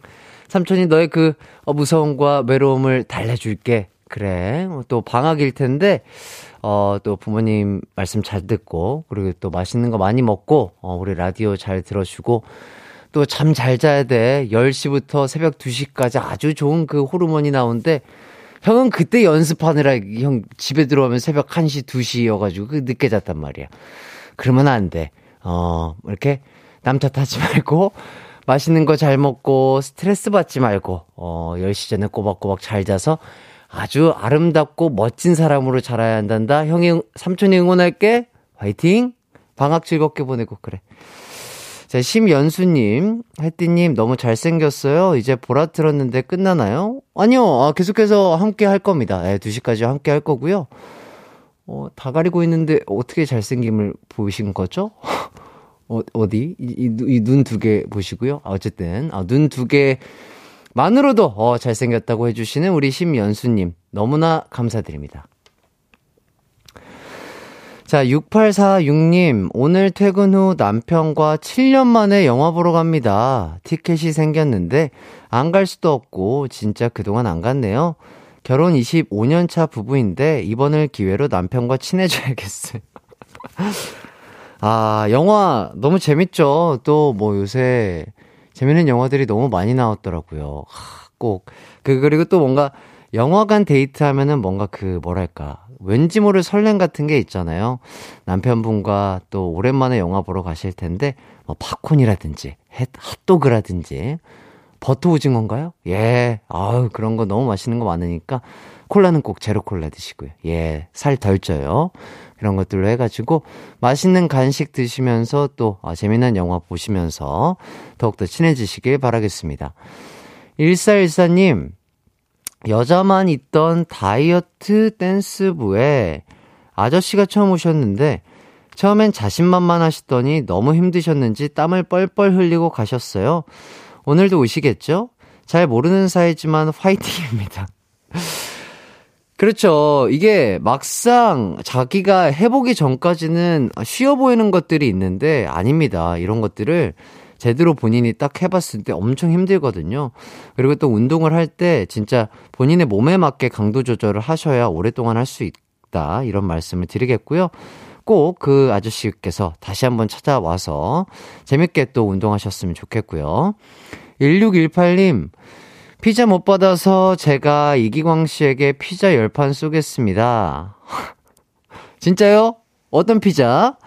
삼촌이 너의 그 어, 무서움과 외로움을 달래줄게. 그래. 어, 또 방학일 텐데, 어, 또 부모님 말씀 잘 듣고, 그리고 또 맛있는 거 많이 먹고, 어, 우리 라디오 잘 들어주고, 또 잠 잘 자야 돼. 10시부터 새벽 2시까지 아주 좋은 그 호르몬이 나오는데, 형은 그때 연습하느라 형 집에 들어오면 새벽 1시, 2시여가지고 그 늦게 잤단 말이야. 그러면 안 돼. 어, 이렇게 남 탓 하지 말고, 맛있는 거 잘 먹고, 스트레스 받지 말고, 어, 10시 전에 꼬박꼬박 잘 자서 아주 아름답고 멋진 사람으로 자라야 한단다. 형이, 삼촌이 응원할게. 화이팅! 방학 즐겁게 보내고, 그래. 자, 심연수님, 혜띠님 너무 잘생겼어요. 이제 보라 틀었는데 끝나나요? 아니요, 아, 계속해서 함께 할 겁니다. 네, 2시까지 함께 할 거고요. 어, 다 가리고 있는데 어떻게 잘생김을 보신 거죠? 어, 어디? 이 눈 두 개 보시고요. 아, 어쨌든, 아, 눈 두 개만으로도, 어, 잘생겼다고 해주시는 우리 심연수님. 너무나 감사드립니다. 자, 6846님, 오늘 퇴근 후 남편과 7년 만에 영화 보러 갑니다. 티켓이 생겼는데, 안 갈 수도 없고, 진짜 그동안 안 갔네요. 결혼 25년 차 부부인데, 이번을 기회로 남편과 친해져야겠어요. 아, 영화 너무 재밌죠? 또 뭐 요새 재밌는 영화들이 너무 많이 나왔더라고요. 하, 꼭. 그, 그리고 또 뭔가 영화관 데이트 하면은 뭔가 그, 뭐랄까. 왠지 모를 설렘 같은 게 있잖아요. 남편분과 또 오랜만에 영화 보러 가실 텐데, 뭐 팝콘이라든지, 햇, 핫도그라든지, 버터 오징어인가요? 예. 아유, 그런 거 너무 맛있는 거 많으니까, 콜라는 꼭 제로 콜라 드시고요. 예. 살 덜 쪄요. 그런 것들로 해가지고 맛있는 간식 드시면서 또 아, 재미난 영화 보시면서 더욱더 친해지시길 바라겠습니다. 1414님, 여자만 있던 다이어트 댄스부에 아저씨가 처음 오셨는데 처음엔 자신만만 하시더니 너무 힘드셨는지 땀을 뻘뻘 흘리고 가셨어요. 오늘도 오시겠죠? 잘 모르는 사이지만 화이팅입니다. 그렇죠. 이게 막상 자기가 해보기 전까지는 쉬워 보이는 것들이 있는데 아닙니다. 이런 것들을 제대로 본인이 딱 해봤을 때 엄청 힘들거든요. 그리고 또 운동을 할 때 진짜 본인의 몸에 맞게 강도 조절을 하셔야 오랫동안 할 수 있다. 이런 말씀을 드리겠고요. 꼭 그 아저씨께서 다시 한번 찾아와서 재밌게 또 운동하셨으면 좋겠고요. 1618님, 피자 못 받아서 제가 이기광 씨에게 피자 10판 쏘겠습니다. 진짜요? 어떤 피자?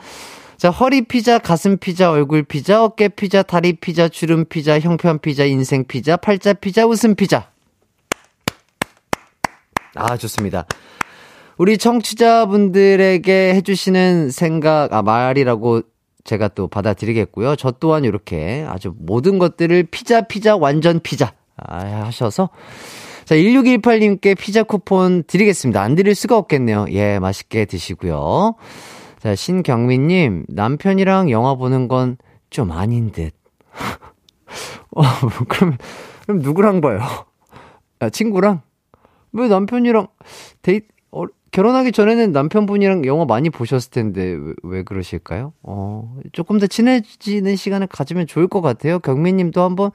자, 허리 피자, 가슴 피자, 얼굴 피자, 어깨 피자, 다리 피자, 주름 피자, 형편 피자, 인생 피자, 팔자 피자, 웃음 피자. 아, 좋습니다. 우리 청취자분들에게 해주시는 생각, 아, 말이라고 제가 또 받아들이겠고요. 저 또한 이렇게 아주 모든 것들을 피자, 피자, 완전 피자. 아, 하셔서. 자, 1618님께 피자 쿠폰 드리겠습니다. 안 드릴 수가 없겠네요. 예, 맛있게 드시고요. 자, 신경민님, 남편이랑 영화 보는 건 좀 아닌 듯. 어, 그럼, 그럼 누구랑 봐요? 아, 친구랑? 왜 남편이랑 데이, 어, 결혼하기 전에는 남편분이랑 영화 많이 보셨을 텐데, 왜, 왜 그러실까요? 어, 조금 더 친해지는 시간을 가지면 좋을 것 같아요. 경민님도 한번,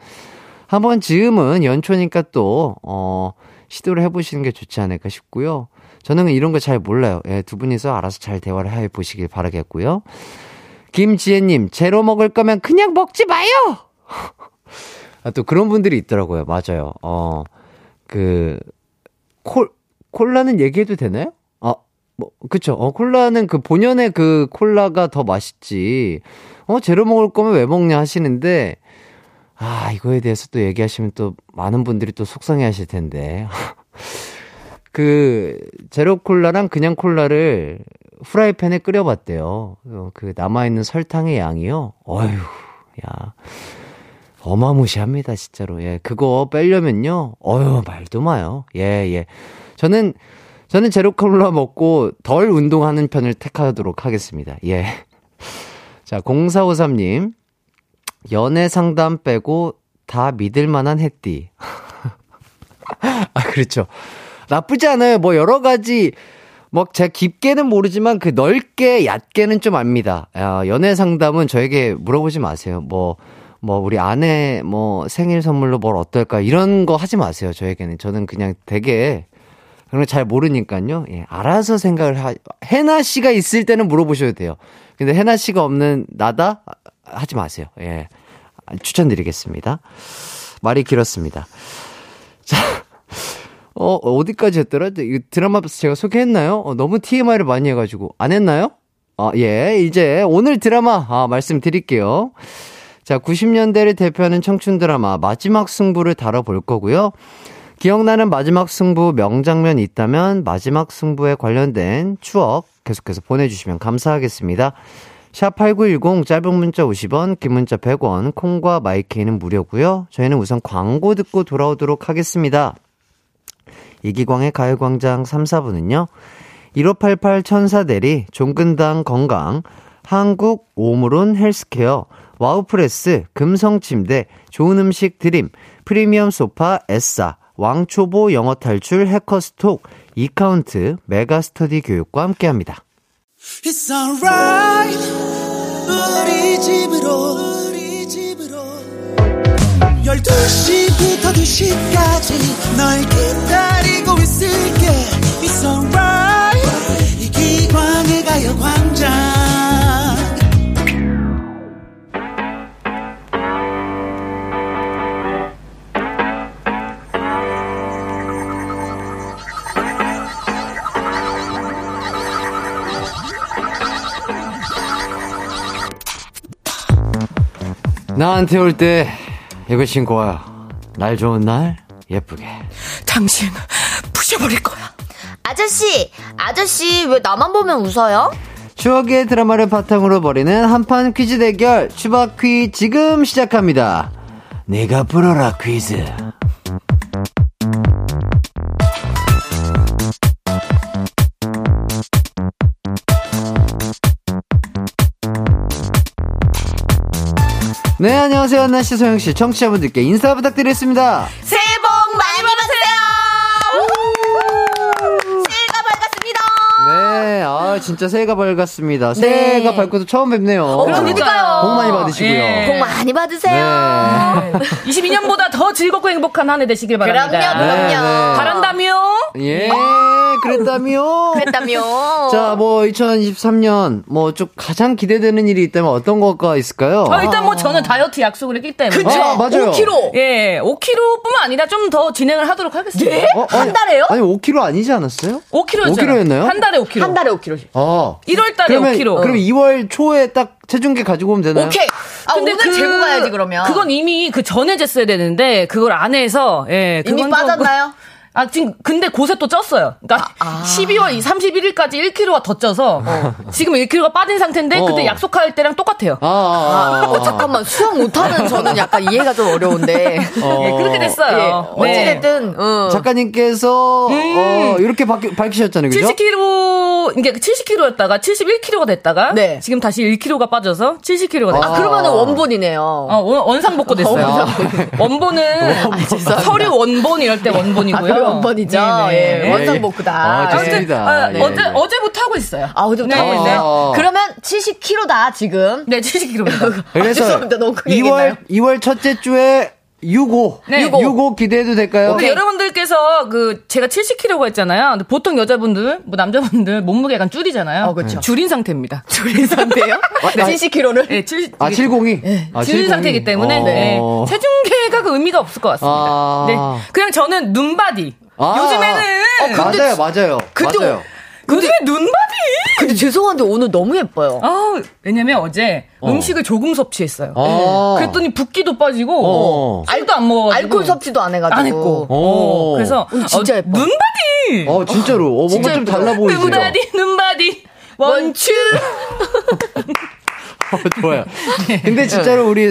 한번 지금은 연초니까 또, 어, 시도를 해보시는 게 좋지 않을까 싶고요. 저는 이런 거 잘 몰라요. 예, 두 분이서 알아서 잘 대화를 해 보시길 바라겠고요. 김지혜님, 제로 먹을 거면 그냥 먹지 마요! 아, 또 그런 분들이 있더라고요. 맞아요. 어, 그, 콜, 콜라는 얘기해도 되나요? 아, 뭐, 그쵸. 어, 콜라는 그 본연의 그 콜라가 더 맛있지. 어, 제로 먹을 거면 왜 먹냐 하시는데, 아, 이거에 대해서 또 얘기하시면 또 많은 분들이 또 속상해 하실 텐데. 그, 제로 콜라랑 그냥 콜라를 후라이팬에 끓여봤대요. 어, 그 남아있는 설탕의 양이요. 어휴, 야. 어마무시합니다, 진짜로. 예, 그거 빼려면요. 어휴, 말도 마요. 예, 예. 저는, 저는 제로 콜라 먹고 덜 운동하는 편을 택하도록 하겠습니다. 예. 자, 0453님. 연애 상담 빼고 다 믿을 만한 햇띠. 아, 그렇죠. 나쁘지 않아요. 뭐 여러 가지 뭐 제가 깊게는 모르지만 그 넓게 얕게는 좀 압니다. 야, 연애 상담은 저에게 물어보지 마세요. 뭐뭐 뭐 우리 아내 뭐 생일 선물로 뭘 어떨까 이런 거 하지 마세요. 저에게는 저는 그냥 되게 그런 거 잘 모르니까요. 예, 알아서 생각을 하. 해나 씨가 있을 때는 물어보셔도 돼요. 근데 해나 씨가 없는 나다 하지 마세요. 예, 추천드리겠습니다. 말이 길었습니다. 자. 어, 어디까지 했더라? 이 드라마 제가 소개했나요? 어, 너무 TMI를 많이 해가지고. 안 했나요? 아, 예. 이제 오늘 드라마, 아, 말씀드릴게요. 자, 90년대를 대표하는 청춘 드라마 마지막 승부를 다뤄볼 거고요. 기억나는 마지막 승부 명장면 있다면 마지막 승부에 관련된 추억 계속해서 보내주시면 감사하겠습니다. 샵8910 짧은 문자 50원, 긴 문자 100원, 콩과 마이케이는 무료고요. 저희는 우선 광고 듣고 돌아오도록 하겠습니다. 이기광의 가요광장 3, 4부는요. 1588 천사대리, 종근당 건강, 한국 오므론 헬스케어, 와우프레스, 금성침대, 좋은 음식 드림, 프리미엄 소파 에싸, 왕초보 영어 탈출 이카운트, 교육과 집으로 12시부터 2시까지 널 기다리고 있을게. It's alright. 이기광의 가요광장 나한테 올 때 이거 신고 와요. 날 좋은 날 예쁘게. 당신 부셔버릴 거야. 아저씨, 아저씨 왜 나만 보면 웃어요? 추억의 드라마를 바탕으로 벌이는 한판 퀴즈 대결 추바퀴 지금 시작합니다. 내가 풀어라 퀴즈. 네, 안녕하세요. 한나 씨, 소영 씨, 청취자분들께 인사 부탁드리겠습니다. 새해 복 많이 받으세요! 새해가 밝았습니다! 네, 아, 진짜 새해가 밝았습니다. 새해가 밝고도 처음 뵙네요. 어, 그러니까요. 복 많이 받으시고요. 예. 복 많이 받으세요! 네. 22년보다 더 즐겁고 행복한 한 해 되시길 바랍니다. 그럼요, 네, 그럼요. 네. 바란다며? 예, 그랬다며. 그랬다며. 자, 뭐 2023년 뭐 좀 가장 기대되는 일이 있다면 어떤 거가 있을까요? 어, 일단 뭐 저는 다이어트 약속을 했기 때문에. 그쵸? 아, 맞아요. 5kg! 예, 5kg뿐만 아니라 좀 더 진행을 하도록 하겠습니다. 예? 어, 한 달에요? 아니 5kg 아니지 않았어요? 5kg였잖아요. 5kg 였나요? 한 달에 5kg. 한 달에 5kg씩. 아. 1월 달에 그러면 5kg. 그럼 2월 초에 딱 체중계 가지고 오면 되나요? 오케이. 아, 오늘 재고 가야지, 그러면. 그건 이미 그 전에 쟀어야 되는데 그걸 안 해서 예, 이미 빠졌나요? 아, 지금, 근데 곳에 또 쪘어요. 그러니까, 아. 12월 31일까지 1kg가 더 쪄서, 지금 1kg가 빠진 상태인데, 어. 그때 약속할 때랑 똑같아요. 아, 아, 아, 어, 잠깐만. 수학 못하는 저는 약간 이해가 좀 어려운데. 어. 예, 그렇게 됐어요. 예, 어찌됐든, 어. 작가님께서 어, 이렇게 밝히, 밝히 셨잖아요, 그죠? 70kg 또 이게 70kg였다가 71kg가 됐다가 네. 지금 다시 1kg가 빠져서 70kg가 됐어요. 아, 그러면은 원본이네요. 어, 원- 원상복구 됐어요. 어, 원본은 서류 원본 이럴 때 원본이고요. 아, 그 원본이죠. 네 네. 예, 원상 복구다. 아, 아무튼 좋습니다. 아, 네. 어제 어제부터 하고 있어요. 아, 어제부터 네. 하고 있어요? 어. 그러면 70kg다, 지금. 네, 70kg입니다. 그래서 죄송합니다. 너무 크게 2월 얘기했나요? 2월 첫째 주에 6호. 네. 6호 기대해도 될까요? 근데 여러분들께서 그 제가 70kg가 있잖아요. 근데 보통 여자분들, 뭐 남자분들 몸무게 약간 줄이잖아요. 어, 그쵸. 줄인 상태입니다. 줄인 상태요? 70kg를? 네, 줄, 아, 70이? 아, 줄인 70이. 상태이기 때문에 어. 네. 체중계가 그 의미가 없을 것 같습니다. 아. 네. 그냥 저는 눈바디. 아. 요즘에는 맞아요, 맞아요. 근데 맞아요. 요즘에 눈바디. 근데 죄송한데 오늘 너무 예뻐요. 아, 왜냐면 어제 어. 음식을 조금 섭취했어요. 아. 그랬더니 붓기도 빠지고 어. 술도 안 먹어. 알코올 섭취도 안 해가지고. 안 했고. 오. 어, 그래서 오늘 진짜 어, 예뻐. 눈바디. 어, 진짜로. 어, 뭔가 진짜 좀. 달라 보이죠? 눈바디, 눈바디. 원추. 어, 좋아요. 근데 진짜로 우리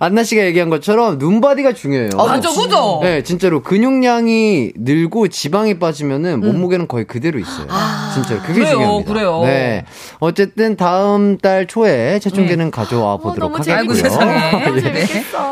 안나 씨가 얘기한 것처럼 눈바디가 중요해요. 맞아, 그죠? 네, 진짜로 근육량이 늘고 지방이 빠지면은 몸무게는 거의 그대로 있어요. 진짜로 그게 그래요, 중요합니다. 그래요. 네. 어쨌든 다음 달 초에 체중계는 가져와 보도록 너무 하겠고요. 아이고, 세상에. 예.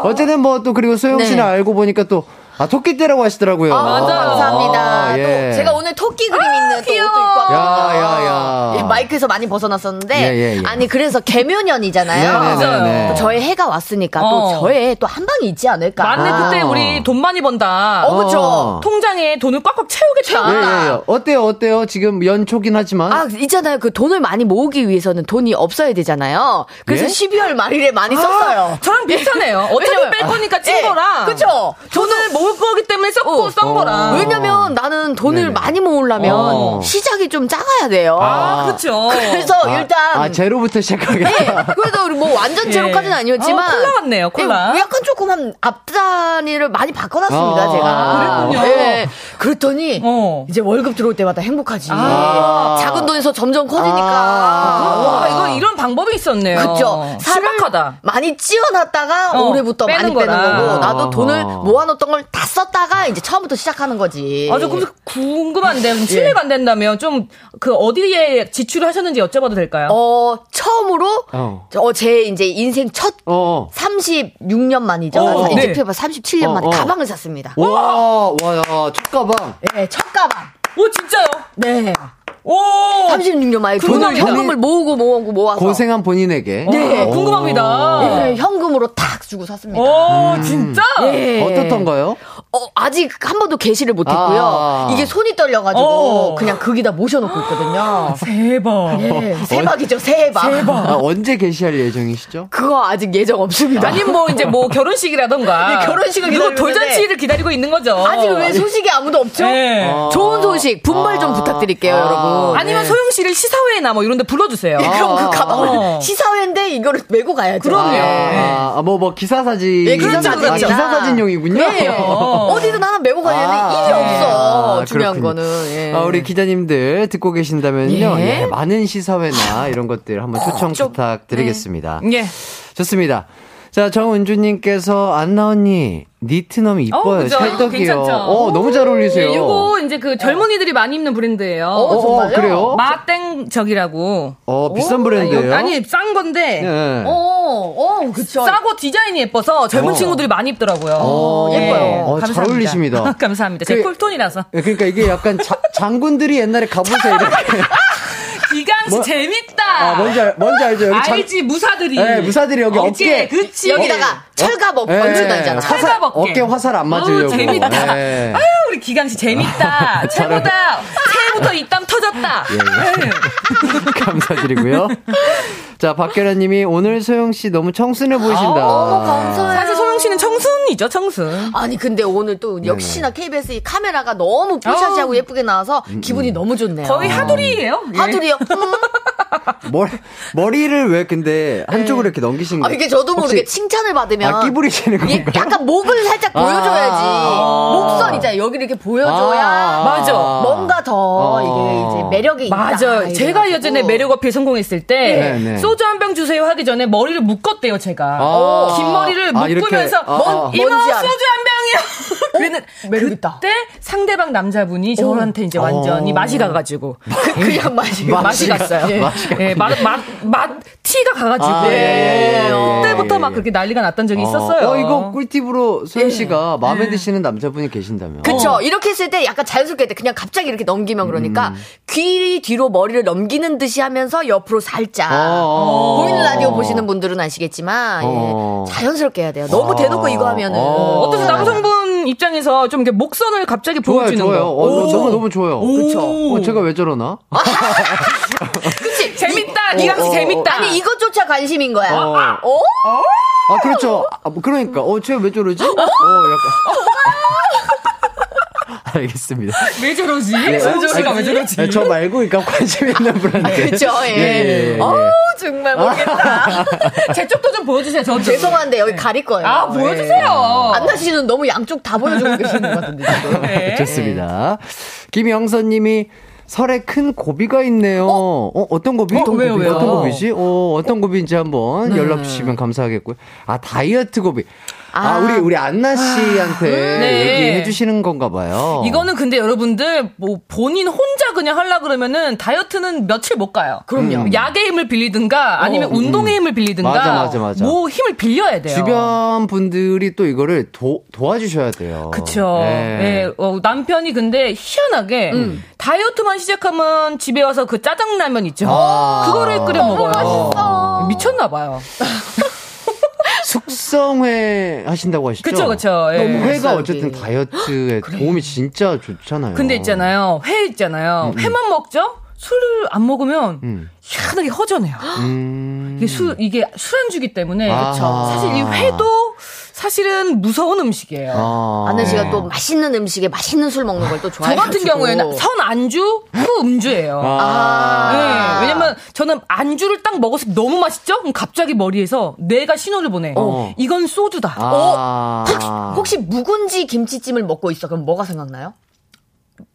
어쨌든 뭐 또 그리고 소영 씨는 네. 알고 보니까 또 아, 토끼떼라고 하시더라고요. 아, 맞아요. 감사합니다. 아, 예. 또 제가 오늘 토끼 그림 있는 또 옷도 입고 왔거든요. 야, 야, 야. 예, 마이크에서 많이 벗어났었는데 예, 예, 예. 아니 그래서 개묘년이잖아요. 네, 네, 네, 네. 또 저의 해가 왔으니까 어. 또 저의 또 한 방이 있지 않을까. 맞네, 아. 그때 우리 돈 많이 번다. 어, 그쵸. 어. 통장에 돈을 꽉꽉 채우겠다. 예, 예, 예. 어때요, 어때요? 지금 연초긴 하지만. 아, 있잖아요. 그 돈을 많이 모으기 위해서는 돈이 없어야 되잖아요. 그래서 예? 12월 말일에 많이 썼어요. 저랑 비슷하네요. 어차피 뺄 거니까 찐 예, 거라. 그쵸? 돈을 모을 거기 때문에 썼고 어. 썬 거라. 왜냐면 나는 돈을 네네. 많이 모으려면 어. 시작이 좀 작아야 돼요. 아, 그렇죠. 그래서 아, 일단 아, 제로부터 시작하겠다. 네, 그래도 우리 뭐 완전 제로까지는 예. 아니었지만 어, 콜라 같네요, 콜라. 예, 약간 조금 한 앞단위를 많이 바꿔놨습니다 아, 제가. 그랬군요. 예. 그랬더니 어. 이제 월급 들어올 때마다 행복하지. 아. 작은 돈에서 점점 커지니까. 아. 와, 이거 이런 방법이 있었네요. 그쵸. 살을. 많이 찌어놨다가 어, 올해부터 빼는 많이 빼는. 거고 나도 아. 돈을 모아놓던 걸다 썼다가 이제 처음부터 시작하는 거지. 아, 저 그래서 궁금한데, 그럼 실례가 안 된다면 좀 그 어디에 지출을 하셨는지 여쭤봐도 될까요? 어 처음으로 어. 어, 제 이제 인생 첫 어. 36년 만이죠. 어, 이제 네. 펴봐 37년 어, 만에 어. 가방을 샀습니다. 와, 와, 야, 첫 가방. 네, 첫 가방. 오, 진짜요? 네. 오! 36년 만에 돈을. 현금을 모으고 모으고 모아서 고생한 본인에게. 네. 오. 궁금합니다. 네, 현금으로 탁 주고 샀습니다. 오, 진짜? 네. 어떻던가요? 어, 아직 한 번도 게시를 못했고요. 아. 이게 손이 떨려가지고 어. 그냥 거기다 모셔놓고 있거든요. 대박. 네, 세박이죠, 세박. 아, 언제 게시할 예정이시죠? 그거 아직 예정 없습니다. 아니면 뭐 이제 뭐 결혼식이라던가. 네, 결혼식을 이거 기다리고 돌잔치를 기다리고 있는 거죠. 아직 왜 소식이 아무도 없죠? 네. 아. 좋은 소식, 분발 좀 아. 부탁드릴게요, 아. 여러분. 아니면 네. 소영 씨를 시사회나 뭐 이런 데 불러주세요. 네, 그럼 그 가방을 어. 시사회인데 이거를 메고 가야죠. 그럼요. 네. 아, 뭐, 뭐, 기사 사진. 네, 기사 아, 사진이다. 기사 사진용이군요. 네. 어디든 하나 메고 가야 되는데 아. 일이 없어. 아, 중요한 그렇군요. 거는. 예. 아, 우리 기자님들 듣고 계신다면요. 예. 예, 많은 시사회나 이런 것들 한번 초청 좀, 부탁드리겠습니다. 예. 좋습니다. 자, 정은주님께서 안나 언니 니트 너무 이뻐요. 그죠? 찰떡이요. 괜찮죠? 어, 너무 잘 어울리세요. 예, 이거 이제 그 젊은이들이 많이 입는 브랜드예요. 어, 어, 그래요? 마땡적이라고. 어, 비싼 브랜드예요. 아니 싼 건데 예. 어, 어, 그쵸. 싸고 디자인이 예뻐서 젊은 어. 친구들이 많이 입더라고요. 어, 예뻐요. 어, 잘 감사합니다. 어울리십니다. 감사합니다. 제 그- 쿨톤이라서. 예, 그러니까 이게 약간 자- 장군들이 옛날에 이렇게 씨 뭐- 재밌다. 아, 뭔지 알, 뭔지 알죠? 여기 장- 알지 무사들이. 네, 무사들이 여기 어깨. 그치. 여기다가 철갑 예, 번주 다니잖아. 화살, 철갑 어깨. 어깨 화살 안 맞으려고. 어우, 재밌다. 예. 아유 우리 기강 씨 재밌다. 최고다. 새해부터 입담 터졌다. 예, 감사드리고요. 자, 박결아 님이 오늘 소영 씨 너무 청순해 보이신다. 어머, 감사해요. 사실 소영 씨는 청순이죠 청순. 아니 근데 오늘 또 역시나 KBS 이 카메라가 너무 뽀샤시하고 어. 예쁘게 나와서 기분이 너무 좋네요. 거의 하두리예요. 예. 하두리요. 음. 머리, 머리를 왜 근데 한쪽으로 이렇게 넘기신 아 거예요? 이게 저도 모르게 칭찬을 받으면 아, 끼부리시는 건가요? 약간 목을 살짝 아. 보여줘야지. 아. 목선 있잖아요. 여기를 이렇게 보여줘야 아. 맞아. 뭔가 더 아. 이게 이제 매력이 있다. 맞아요. 제가. 예전에 매력 어필 성공했을 때 네, 네. 소주 한 병 주세요 하기 전에 머리를 묶었대요 제가. 아. 긴 머리를 아. 묶으면서 아, 아. 이모. 소주 한 병이요. 그래는 그때 상대방 남자분이 저한테 이제 완전히 어. 맛이 가가지고 그냥 맛이 맛이 갔어요. 가- 맛이 예, 맛, 맛, 맛, 티가 가가지고. 아, 예, 예, 예, 그때부터 예, 막 예. 그렇게 난리가 났던 적이 있었어요. 어, 이거 꿀팁으로 소연 예. 씨가 마음에 드시는 남자분이 계신다면. 그쵸. 이렇게 했을 때 약간 자연스럽게 할때 그냥 갑자기 이렇게 넘기면 그러니까 귀 뒤로 머리를 넘기는 듯이 하면서 옆으로 살짝. 어. 보이는 라디오 보시는 분들은 아시겠지만 어. 예, 자연스럽게 해야 돼요. 너무 대놓고 이거 하면은. 어. 어떠세요? 남성분 입장에서 좀 이렇게 목선을 갑자기 좋아요, 보여주는 좋아요. 거. 어, 너무, 너무 좋아요. 그쵸. 어, 제가 왜 저러나? 그치? 재밌다. 어, 니가 어, 재밌다. 아니 이것조차 관심인 거야. 어. 어? 아, 그렇죠. 아, 뭐 그러니까. 어, 쟤왜 저러지? 어, 약간. 알겠습니다. 왜 저러지? 예. 소영 씨가 왜 저러지? 아, 저 말고, 그러니까 관심 있는 분한테. 그쵸, 예. 예, 예, 예. 어우, 정말 모르겠다. 제 쪽도 좀 보여주세요. 저 죄송한데 여기 가릴 거예요. 아, 보여주세요. 안나 씨는 너무 양쪽 다 보여주고 계시는 것 같은데. 네. 좋습니다. 김영선 님이 설에 큰 고비가 있네요. 어, 어 떤 고비? 어, 왜요, 왜요? 어떤 고비지? 어, 어떤 고비인지 한번 연락 주시면 감사하겠고요. 아, 다이어트 고비. 아, 아. 우리, 우리 안나 씨한테 네. 얘기해 주시는 건가 봐요. 이거는 근데 여러분들 뭐 본인 혼자 그냥 하려 그러면은 다이어트는 며칠 못 가요. 그럼요. 약의 힘을 빌리든가 아니면 어, 운동의 힘을 빌리든가 맞아, 맞아, 맞아. 뭐 힘을 빌려야 돼요. 주변 분들이 또 이거를 도, 도와주셔야 돼요. 그쵸. 네. 예, 어, 남편이 근데 희한하게 다이어트만 시작하면 집에 와서 그 짜장라면 있죠. 아. 그거를 끓여 먹어요. 맛있어. 미쳤나 봐요. 숙성회 하신다고 하시죠? 그쵸, 그쵸. 예. 회가 어쨌든 이게. 다이어트에 도움이 진짜 좋잖아요. 근데 있잖아요. 회 있잖아요. 회만 먹죠? 술을 안 먹으면 음. 희한하게 허전해요. 음. 이게 술 이게 술안주기 때문에 아하. 그쵸. 사실 이 회도 사실은 무서운 음식이에요. 아. 안나 씨가 또 맛있는 음식에 맛있는 술 먹는 걸또저 좋아해요. 같은 경우에는 선 안주 후 음주예요. 아. 네, 왜냐면 저는 안주를 딱 먹었을 때 너무 맛있죠? 그럼 갑자기 머리에서 뇌가 신호를 보내. 어. 이건 소주다. 아. 혹시 묵은지 김치찜을 먹고 있어? 그럼 뭐가 생각나요?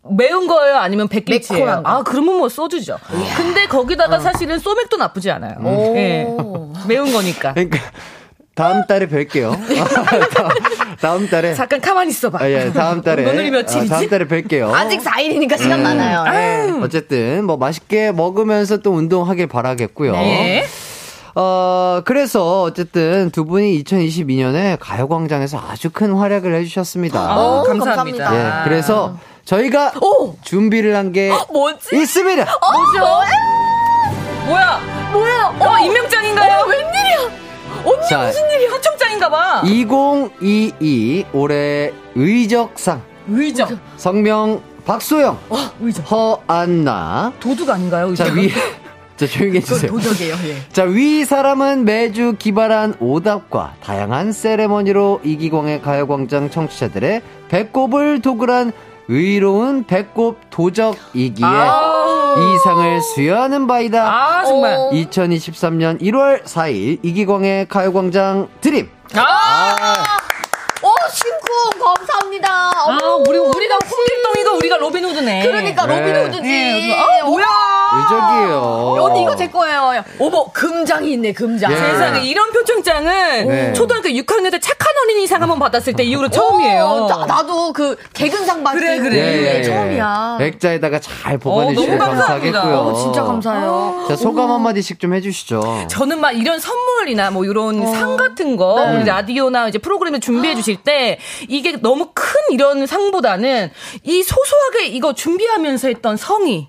매운 거예요? 아니면 백김치예요? 아, 그러면 뭐 소주죠. 근데 거기다가 사실은 소맥도 나쁘지 않아요. 예. 매운 거니까. 그러니까 다음 달에 뵐게요. 다음, 다음 달에. 잠깐 가만히 있어봐. 아, 예, 다음 달에. 오늘이 며칠이지? 아, 다음 달에 뵐게요. 아직 4일이니까 시간 많아요. 예. 어쨌든 뭐 맛있게 먹으면서 또 운동하길 바라겠고요. 네. 어, 그래서 어쨌든 두 분이 2022년에 가요광장에서 아주 큰 활약을 해주셨습니다. 아, 오, 감사합니다. 감사합니다. 예, 그래서 저희가 오! 준비를 한게 뭐지? 있습니다. 뭐죠? 뭐야? 뭐야? 어, 임명장인가요? 웬일이야? 언니 자, 무슨 일이야? 하청장인가 봐. 2022 올해 의적상 의정. 성명 박소영, 의정. 허안나. 도둑 아닌가요? 의정. 자, 위, 자, 조용히 해주세요. 도적이에요. 예. 자, 위 사람은 매주 기발한 오답과 다양한 세레머니로 이기광의 가요광장 청취자들의 배꼽을 도굴한 의로운 배꼽 도적이기에 이 상을 수여하는 바이다. 아, 정말. 어. 2023년 1월 4일 이기광의 가요광장 드림. 아, 어, 신쿵 감사합니다. 아, 우리, 우리가 홍길동이고 우리가 로빈후드네. 그러니까 네. 로빈후드지. 예, 아, 뭐야? 의적이에요. 언니 이거 제 거예요. 어머 금장이 있네 금장. 예. 세상에 이런 표창장은 네. 초등학교 6학년 때 착한 어린이 상 한번 받았을 때 이후로 처음이에요. 어, 나, 나도 그 개근상 받은 그래, 그래. 이후에 예, 예. 처음이야. 액자에다가 잘 보관해 어, 너무 주시면 감사합니다. 감사하겠고요. 어, 진짜 감사해요. 자, 소감 한 마디씩 좀 해주시죠. 저는 막 이런 선물이나 뭐 이런 어. 상 같은 거 네. 우리 라디오나 이제 프로그램을 준비해 주실 때 이게 너무 큰 이런 상보다는 이 소소하게 이거 준비하면서 했던 성의,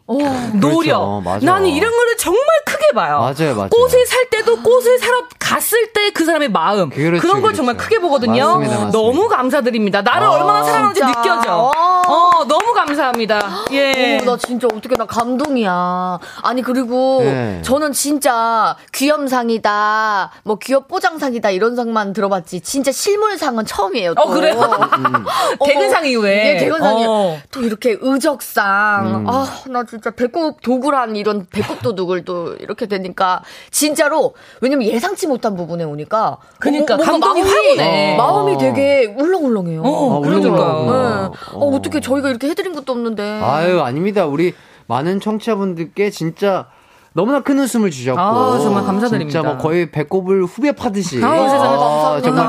노력. 그렇죠. 나는 이런 거를 정말 크게 봐요. 맞아요, 맞아요. 꽃을 살 때도 꽃을 사러 갔을 때 그 사람의 마음 그렇죠, 런걸 그렇죠. 정말 크게 보거든요. 맞습니다, 맞습니다. 너무 감사드립니다. 나를 아, 얼마나 사랑하는지 진짜. 느껴져. 와. 어, 너무 감사합니다. 예. 오, 나 진짜 어떻게 나 감동이야. 아니 그리고 네. 저는 진짜 귀염상이다, 뭐 귀엽 뽀장상이다 이런 상만 들어봤지. 진짜 실물상은 처음이에요. 또. 어, 그래요? 어머, 개근상 이후에. 예, 개근상이 어. 또 이렇게 의적상. 음. 아, 나 진짜 배꼽 도굴한 이런 배꼽 도둑을 또 이렇게 되니까 진짜로 왜냐면 예상치 못한 부분에 오니까 그러니까 뭔가 감동이 마음이, 확 오네. 마음이 되게 울렁울렁해요. 어, 아, 그러니까요. 울렁울렁. 네. 어, 어떻게 저희가 이렇게 해드린 것도 없는데. 아유, 아닙니다. 우리 많은 청취자분들께 진짜 너무나 큰 웃음을 주셨고. 아, 정말 감사드립니다. 진짜 뭐 거의 배꼽을 후벼 파듯이. 아, 감사합니다. 정말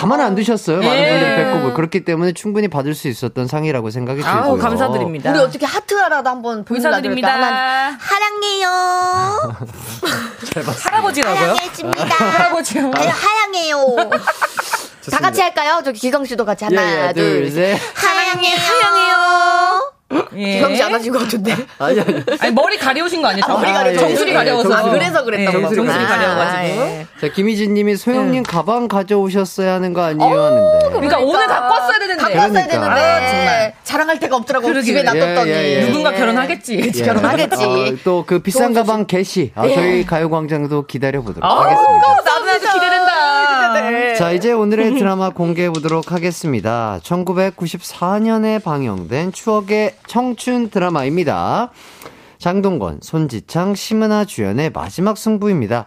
가만 안 두셨어요. 많은 예. 분들이 배꼽을. 그렇기 때문에 충분히 받을 수 있었던 상이라고 생각이 들고요. 아우, 감사드립니다. 우리 어떻게 하트 하나도 한번 보여드릴까? 감사드립니다. 하랑해요. 할아버지라고요? 하랑해집니다. 할아버지요. 네, 하랑해요. 다 같이 할까요? 저기 기성 씨도 같이 하나, 예, 예, 둘, 둘, 셋. 하랑해, 하랑해요. 예. 씨안 하신 것 같은데. 아니, 아니. 아니, 머리 가려우신 거 아니에요? 아, 머리 아, 가려 예, 정수리 예, 가려워서. 아, 그래서 그랬던 예, 거구나. 정수리 아, 가려워가지고. 예. 자, 김희진 님이 소영님 가방 가져오셨어야 하는 거 아니에요? 어, 하는데. 그러니까 오늘 갖고 왔어야 되는데. 갖고 왔어야 그러니까. 되는데. 아, 정말. 자랑할 데가 없더라고. 그러게, 집에. 놔뒀더니. 예, 예, 예. 누군가 결혼하겠지. 그치, 결혼하겠지. 어, 또그 비싼 가방 개시. 아, 저희 가요광장도 기다려보도록 아우, 하겠습니다. 나도 나도 기대된다. 네. 자, 이제 오늘의 드라마 공개해 보도록 하겠습니다. 1994년에 방영된 추억의 청춘 드라마입니다. 장동건, 손지창, 심은하 주연의 마지막 승부입니다.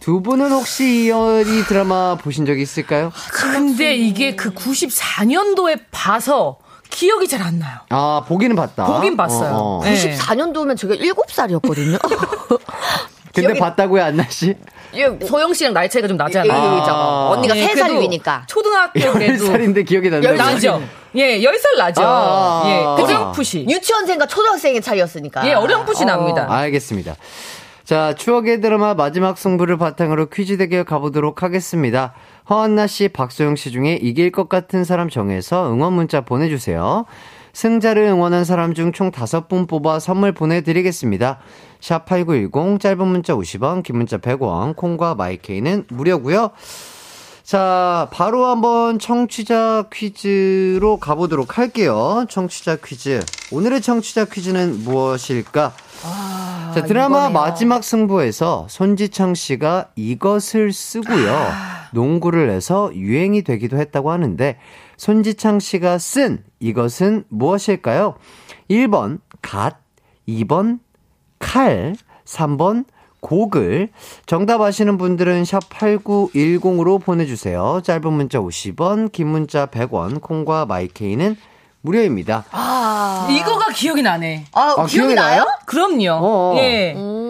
두 분은 혹시 이, 어, 이 드라마 보신 적 있을까요? 근데 이게 그 94년도에 봐서 기억이 잘 안 나요. 아, 보기는 봤다. 보긴 봤어요. 어, 어. 네. 94년도면 제가 7살이었거든요. 근데 기억이- 봤다고요, 안나 씨? 소영 씨랑 나이 차이가 좀 예, 나잖아요. 예, 저거. 언니가 예, 3살 그래도 위니까. 초등학교 그래도 10살인데 기억이 난다. 나죠. 예, 10살 나죠. 아, 예, 아, 어렴풋이. 유치원생과 초등학생의 차이였으니까. 예, 어렴풋이 어. 납니다. 알겠습니다. 자, 추억의 드라마 마지막 승부를 바탕으로 퀴즈 대결 가보도록 하겠습니다. 허한나 씨, 박소영 씨 중에 이길 것 같은 사람 정해서 응원 문자 보내주세요. 승자를 응원한 사람 중 총 5분 뽑아 선물 보내드리겠습니다. 샵8910, 짧은 문자 50원, 긴 문자 100원, 콩과 마이케이는 무료고요 자, 바로 한번 청취자 퀴즈로 가보도록 할게요. 청취자 퀴즈. 오늘의 청취자 퀴즈는 무엇일까? 자, 드라마 마지막 승부에서 손지창 씨가 이것을 쓰고요. 농구를 해서 유행이 되기도 했다고 하는데, 손지창 씨가 쓴 이것은 무엇일까요? 1번, 갓. 2번, 칼. 3번, 곡을. 정답 아시는 분들은 샵 8910으로 보내주세요. 짧은 문자 50원, 긴 문자 100원, 콩과 마이케이는 무료입니다. 이거가 기억이 나네. 아, 아, 기억이 기억이 나요? 나요? 그럼요. 어. 예. 음.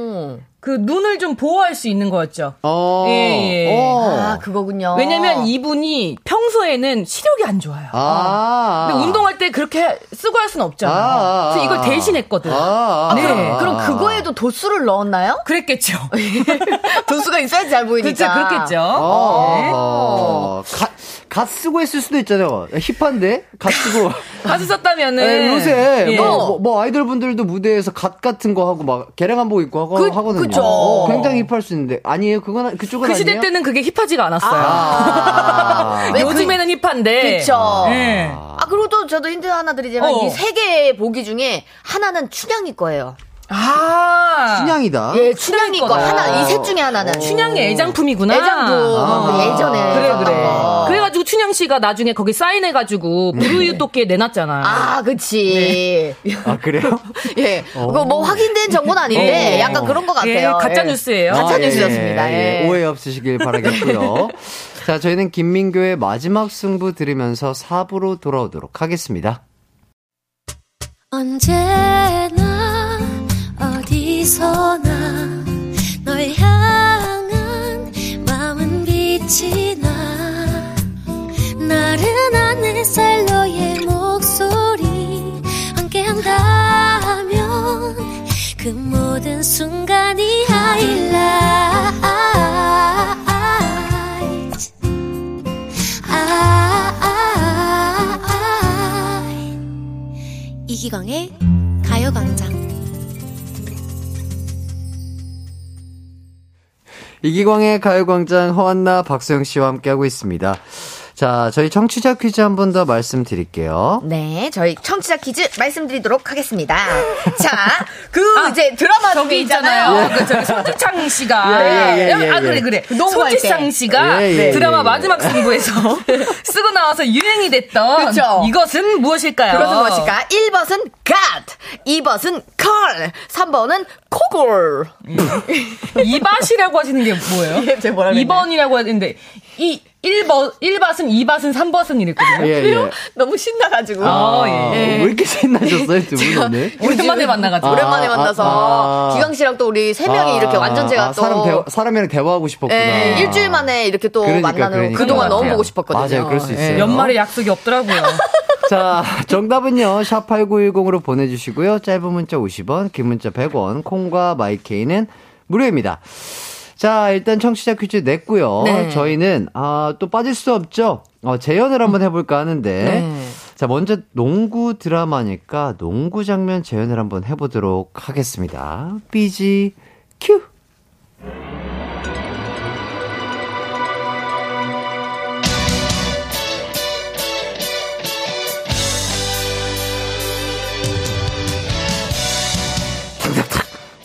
그 눈을 좀 보호할 수 있는 거였죠. 어, 예, 예. 어. 아, 그거군요. 왜냐면 이분이 평소에는 시력이 안 좋아요. 아. 근데 운동할 때 그렇게 쓰고 할 수는 없잖아요. 아. 그래서 이걸 대신했거든. 아, 네. 아. 그럼 그거에도 도수를 넣었나요? 그랬겠죠. 도수가 있어야지 잘 보이니까. 그렇죠, 그렇겠죠. 어, 갓, 갓 쓰고 했을 수도 있잖아요. 힙한데? 갓 쓰고. 갓을 썼다면은 네, 요새 예. 뭐, 뭐, 뭐 아이돌 분들도 무대에서 갓 같은 거 하고 막 개량한복 입고 하고 그- 하거든요. 그쵸. 어, 굉장히 힙할 수 있는데 아니에요. 그건 그쪽은 그 시대 아니에요? 때는 그게 힙하지가 않았어요. 아. 왜 요즘에는 힙한데. 그쵸. 예. 아, 그리고 또 저도 힌트 하나 드리자면 어. 이 세 개의 보기 중에 하나는 춘향이 거예요. 아. 춘향이다. 예, 춘향이 거. 하나, 이 셋 중에 하나는. 춘향이 애장품이구나. 애장품. 아. 예전에. 그래, 그래. 거. 그래가지고 춘향 씨가 나중에 거기 사인해가지고 무르유 토끼에 내놨잖아. 아, 그치. 아, 그래요? 예. 그거 뭐 확인된 정보는 아닌데, 어. 약간 그런 것 같아요. 예, 가짜 예. 뉴스예요. 가짜 아, 예, 뉴스였습니다. 예, 예. 오해 없으시길 바라겠고요. 자, 저희는 김민교의 마지막 승부 들으면서 4부로 돌아오도록 하겠습니다. 언제나 어디서나 널 향한 마음은 빛이 나 나른한 햇살 너의 목소리 함께한다면 그 모든 순간이 이기광의 가요광장 이기광의 가요광장 허한나 박소영 씨와 함께하고 있습니다. 자, 저희 청취자 퀴즈 한 번 더 말씀드릴게요. 네, 저희 청취자 퀴즈 말씀드리도록 하겠습니다. 자, 그 이제 아, 드라마 저기 중에 있잖아요. 그 저기 손지창 씨가. 예, 예, 예, 예, 아, 예. 그래, 그래. 농구할 때. 손지창 씨가 예, 예, 드라마 예, 예. 마지막 승부에서 쓰고 나와서 유행이 됐던 그쵸. 이것은 무엇일까요? 그것은 무엇일까? 1번은 God, 2번은 Call, 3번은 코골. 이밭이라고 하시는 게 뭐예요? 예, 그랬나요? 2번이라고 하는데 이 1버, 1밭은 2밭은 3밭은 이랬거든요. 예, 예. 너무 신나가지고. 아, 예. 왜 이렇게 신나셨어요, 두 분 오늘? 오랜만에 만나가지고. 오랜만에 아, 만나서 아, 아. 기광 씨랑 또 우리 세 명이 아, 이렇게 완전 제가 아, 또 사람 대화, 사람이랑 대화하고 싶었구나. 예, 일주일 만에 이렇게 또 그러니까, 만나는 그러니까. 그동안 너무. 보고 싶었거든요. 맞아요, 그럴 수 있어요. 예. 연말에 약속이 없더라고요. 자, 정답은요, 샵8910으로 보내주시고요. 짧은 문자 50원, 긴 문자 100원, 콩과 마이케이는 무료입니다. 자, 일단 청취자 퀴즈 냈고요. 네. 저희는, 아, 또 빠질 수 없죠. 어, 재연을 한번 해볼까 하는데. 네. 자, 먼저 농구 드라마니까 농구 장면 재연을 한번 해보도록 하겠습니다. 삐지, 큐!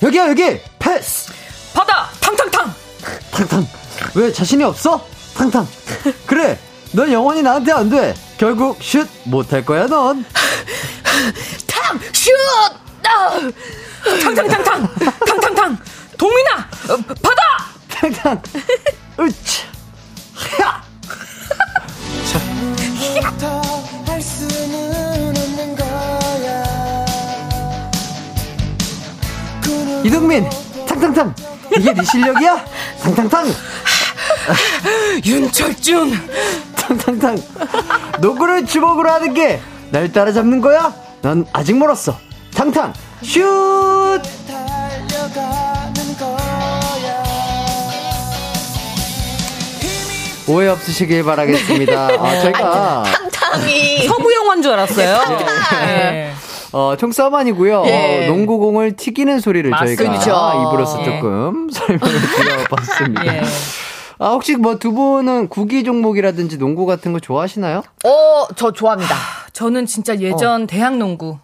여기야, 여기! 패스! 바다! 탕탕탕! 탕탕. 왜 자신이 없어? 탕탕. 그래. 넌 영원히 나한테 안 돼. 결국 슛 못할 거야, 넌. 탕! 슛! 아! 탕탕탕탕! 탕탕탕! 동민아! 어, 바다! 탕탕. 으치. 야! 이동민. 탕탕탕. 이게 네 실력이야? 탕탕탕. 윤철준! 탕탕탕. 농구를 주먹으로 하는 게 날 따라잡는 거야? 난 아직 멀었어. 탕탕. 슛! 달려가는 거야 오해 없으시길 바라겠습니다. 아, 저희가 탕탕이 서부 영화인 줄 알았어요. 예. 어, 총싸움 아니고요. 예. 어, 농구공을 튀기는 소리를 저희가 맞습니다. 입으로서 예. 조금 설명을 드려봤습니다. 예. 아, 혹시 뭐 두 분은 구기 종목이라든지 농구 같은 거 좋아하시나요? 어, 저 좋아합니다. 저는 진짜 예전 대학 농구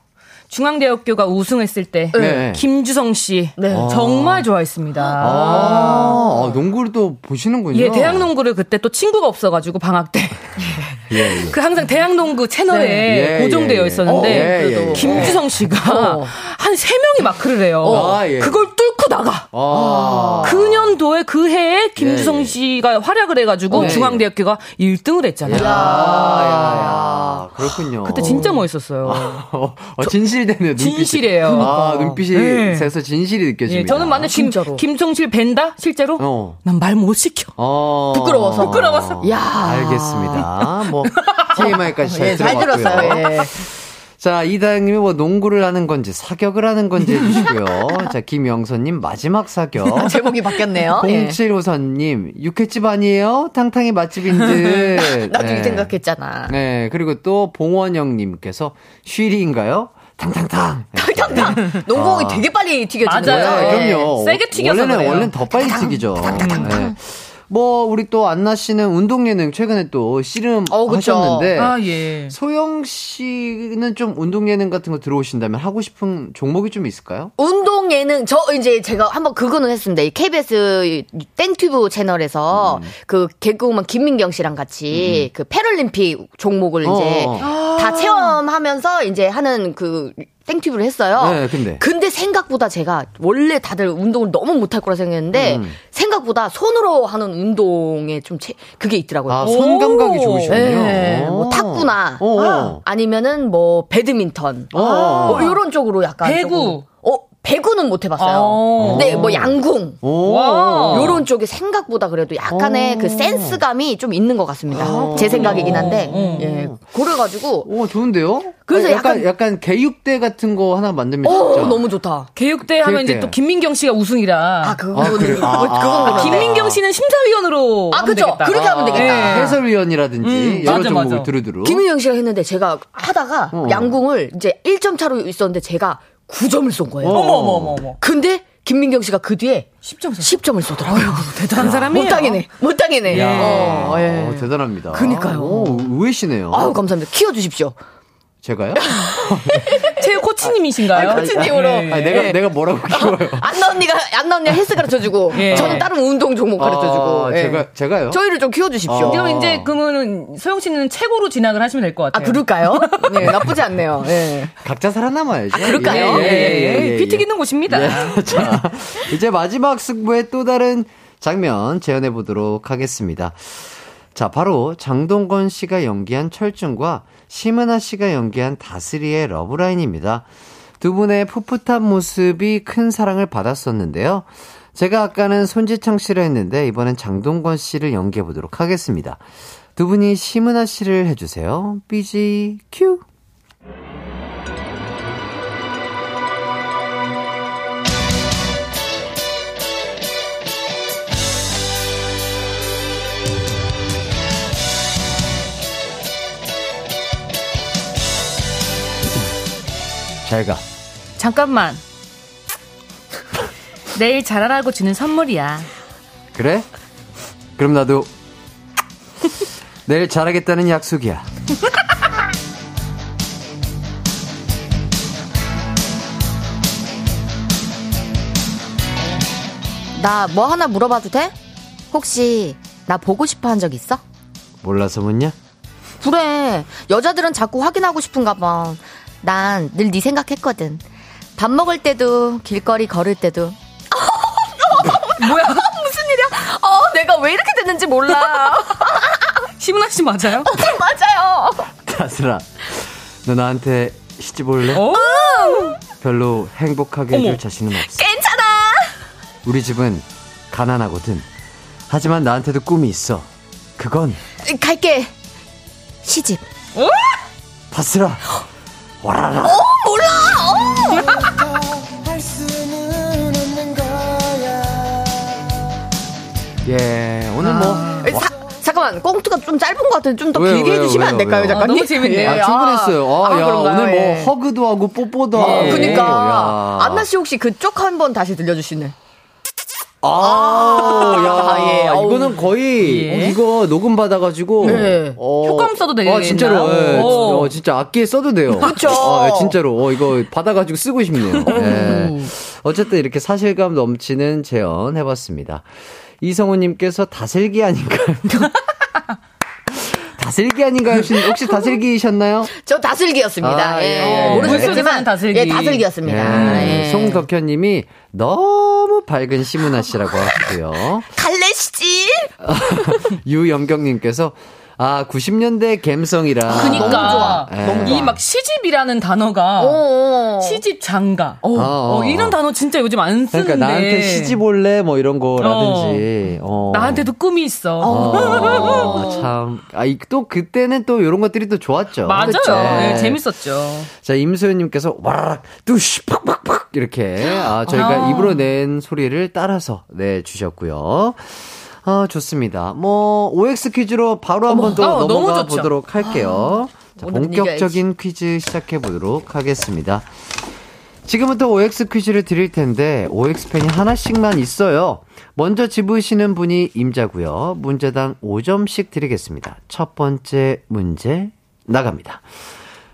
중앙대학교가 우승했을 때 네. 김주성 씨 네. 정말 좋아했습니다. 아, 아, 농구를 또 보시는군요. 예, 대학 농구를 그때 또 친구가 없어가지고 방학 때. 예, 예. 그 항상 대학 농구 채널에 예, 고정되어 예, 예. 있었는데 어, 예, 예, 예. 김주성 씨가 어. 한세 명이 마크를 해요. 아, 예. 그걸 뚫고 나가. 아. 그 년도에 그 해에 김주성. 씨가 활약을 해가지고 네. 중앙대학교가 1등을 했잖아요. 야, 야, 야. 그렇군요. 그때 진짜 멋있었어요. 어, 어, 진실되네요, 눈빛이. 진실이에요. 아, 눈빛이 네. 새서 진실이 느껴집니다. 예, 저는 만약 김. 김성실 벤다? 실제로? 어. 난말 못 시켜. 어. 부끄러워서. 부끄러워서. 야 알겠습니다. 뭐, TMI까지 잘 예, 잘 들어봤고요. 들었어요. 예. 자, 이다영님이 뭐 농구를 하는 건지 사격을 하는 건지 해주시고요. 자, 김영선님 마지막 사격. 제목이 바뀌었네요. 예. 0754님 육회집 아니에요? 탕탕이 맛집인 듯. 나도 네. 이 생각했잖아. 네, 그리고 또 봉원영님께서 쉬리인가요? 탕탕탕. 탕탕탕. 농구공이 아. 되게 빨리 튀겨지는 맞아요. 거죠. 네, 예. 그럼요. 세게 튀겨서 원래는. 원래는 더 빨리 튀기죠. 네. 뭐 우리 또 안나 씨는 운동 예능 최근에 또 씨름 어. 하셨는데 아, 예. 소영 씨는 좀 운동 예능 같은 거 들어오신다면 하고 싶은 종목이 좀 있을까요? 운동 예능 저 이제 제가 한번 그거는 했습니다. 이 KBS 땡튜브 채널에서 그 개그우먼 김민경 씨랑 같이 그 패럴림픽 종목을 이제 어. 다 체험하면서 이제 하는 그 땡튜브를 했어요. 네, 근데. 근데 생각보다 제가 원래 다들 운동을 너무 못할 거라 생각했는데 음. 생각보다 손으로 하는 운동에 좀 체, 그게 있더라고요. 아, 손 감각이 좋으시군요. 네, 오. 뭐 탁구나 오. 아, 아니면은 뭐 배드민턴 오. 뭐 이런 쪽으로 약간 배구. 배구는 못 해봤어요. 어. 네, 뭐 양궁. 요런 쪽에 생각보다 그래도 약간의 오. 그 센스감이 좀 있는 것 같습니다. 아, 제 생각이긴 한데 어. 예 그래가지고 오, 좋은데요? 그래서 아, 약간, 약간- 약간 개육대 같은 거 하나 만들면 오 진짜. 너무 좋다. 개육대 하면 개육대. 이제 또 김민경 씨가 우승이라. 아 그거 아, 그거는 그래요? 아, 그건 아. 김민경 씨는 심사위원으로. 아 그죠. 그렇게 하면 되겠다. 예. 해설위원이라든지 음, 여러 맞아, 종목을 맞아. 두루두루. 김민경 씨가 했는데 제가 하다가 어. 양궁을 이제 1점 차로 있었는데 제가 9점을 쏜 거예요. 어. 어머, 어머, 어머, 어머. 근데 김민경 씨가 그 뒤에 10점 10점을 쏘더라고요. 대단한 사람이에요. 못 당이네. 못 당이네. 야, 어, 예. 어, 대단합니다. 그니까요. 오, 의외시네요. 아유 감사합니다. 키워주십시오. 제가요? 체육 코치님이신가요? 아, 코치님으로. 예. 아니, 내가, 예. 내가 뭐라고 키워요? 안나 언니가 안나 언니가 헬스 가르쳐 주고 예. 저는 다른 운동 종목 가르쳐 주고. 아, 예. 제가, 제가요? 저희를 좀 키워 주십시오. 어. 그럼 이제 그러면 소영 씨는 최고로 진학을 하시면 될것아 같아요. 그럴까요? 네 나쁘지 않네요. 예. 각자 살아남아야죠. 아, 그럴까요? 예, 예, 예. 피 튀기는 곳입니다. 예. 자, 이제 마지막 승부의 또 다른 장면 재현해 보도록 하겠습니다. 자, 바로 장동건 씨가 연기한 철중과 심은하 씨가 연기한 다스리의 러브라인입니다. 두 분의 풋풋한 모습이 큰 사랑을 받았었는데요. 제가 아까는 손지창 씨를 했는데 이번엔 장동건 씨를 연기해 보도록 하겠습니다. 두 분이 심은하 씨를 해주세요. 삐지 큐. 잘 가. 잠깐만. 내일 잘하라고 주는 선물이야. 그래? 그럼 나도 내일 잘하겠다는 약속이야. 나 뭐 하나 물어봐도 돼? 혹시 나 보고 싶어 한 적 있어? 몰라서 묻냐? 그래. 여자들은 자꾸 확인하고 싶은가 봐. 난 늘 네 생각했거든. 밥 먹을 때도 길거리 걸을 때도 뭐야? 무슨 일이야? 어, 내가 왜 이렇게 됐는지 몰라. 심은하 씨 맞아요? 맞아요. 다슬아, 너 나한테 시집 올래? 오! 별로 행복하게 해줄 어머. 자신은 없어. 괜찮아. 우리 집은 가난하거든. 하지만 나한테도 꿈이 있어. 그건 갈게. 시집. 다슬아. 와라라. 할 수는 없는 거야 예, 오늘 뭐 사, 잠깐만, 꽁트가 좀 짧은 것 같은데 좀 더 길게 해주시면 안 될까요, 왜요? 작가님? 아, 너무 재밌네요. 예, 아, 충분했어요. 아, 아, 야, 그런가요? 오늘 뭐 예. 허그도 하고 뽀뽀도 하고. 어, 그니까. 야. 안나 씨 혹시 그쪽 한번 다시 들려주시네. 아, 야, 아, 예. 어우. 이거는 거의 예. 어, 이거 녹음 받아가지고 예. 어, 효과음 써도 되겠나요? 아, 진짜로, 예. 오. 어, 진짜 악기에 써도 돼요. 그쵸. 아, 예, 진짜로, 어, 이거 받아가지고 쓰고 싶네요. 예. 어쨌든 이렇게 사실감 넘치는 재연 해봤습니다. 이성우님께서 다슬기 아닌가요? 다슬기 아닌가요? 혹시, 다슬기셨나요? 저 다슬기였습니다. 아, 예. 예, 예. 모르셨지만, 다슬기. 예, 다슬기였습니다. 예. 예. 송덕현님이 너무 밝은 시문아 씨라고 하시고요. 갈래시지? 유영경님께서 아 90년대 감성이라 그니까. 너무 좋아. 예. 너무 이막 시집이라는 단어가 어. 시집 장가. 어, 어. 어, 이런 단어 진짜 요즘 안 쓰는데. 그러니까 나한테 시집 올래 뭐 이런 거라든지 어. 나한테도 꿈이 있어. 어, 참. 아, 이- 또 그때는 또 이런 것들이 또 좋았죠. 맞아요. 예, 재밌었죠. 자, 임소연님께서 와라락, 뚜시, 팍팍팍, 이렇게, 아, 저희가 아. 입으로 낸 소리를 따라서 내주셨고요. 아, 좋습니다. 뭐, OX 퀴즈로 바로 한번 또 아, 너무 넘어가. 보도록 할게요. 자, 오늘은 본격적인 퀴즈 시작해 보도록 하겠습니다. 지금부터 OX 퀴즈를 드릴 텐데, OX 펜이 하나씩만 있어요. 먼저 집으시는 분이 임자고요. 문제당 5점씩 드리겠습니다. 첫 번째 문제 나갑니다.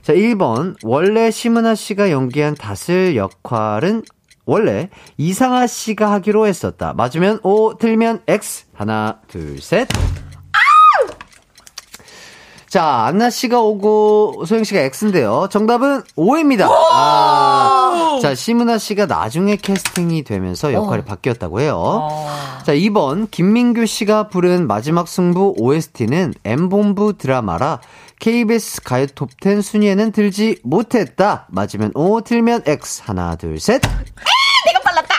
자, 1번. 원래 심은하 씨가 연기한 다슬 역할은 원래 이상하 씨가 하기로 했었다. 맞으면 O, 틀리면 X. 하나, 둘, 셋. 자, 안나 씨가 오고 소영 씨가 X인데요. 정답은 O입니다. 아, 자, 심은하 씨가 나중에 캐스팅이 되면서 역할이 바뀌었다고 해요. 자, 2번 김민규 씨가 부른 마지막 승부 OST는 M본부 드라마라 KBS 가요 톱10 순위에는 들지 못했다. 맞으면 O, 틀면 X. 하나, 둘, 셋. 빨랐다.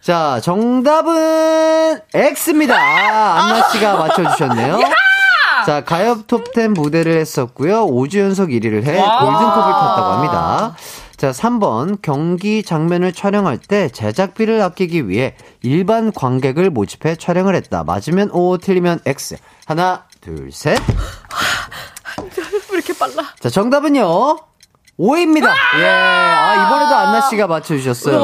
자, 정답은 X입니다. 아, 안나 씨가 맞춰주셨네요. 자, 가요 톱10 무대를 했었고요. 5주 연속 1위를 해 골든컵을 탔다고 합니다. 자, 3번. 경기 장면을 촬영할 때 제작비를 아끼기 위해 일반 관객을 모집해 촬영을 했다. 맞으면 O, 틀리면 X. 하나, 둘, 셋. 왜 이렇게 빨라? 자, 정답은요. 5입니다. 예. 아, 이번에도 안나 씨가 맞춰 주셨어요.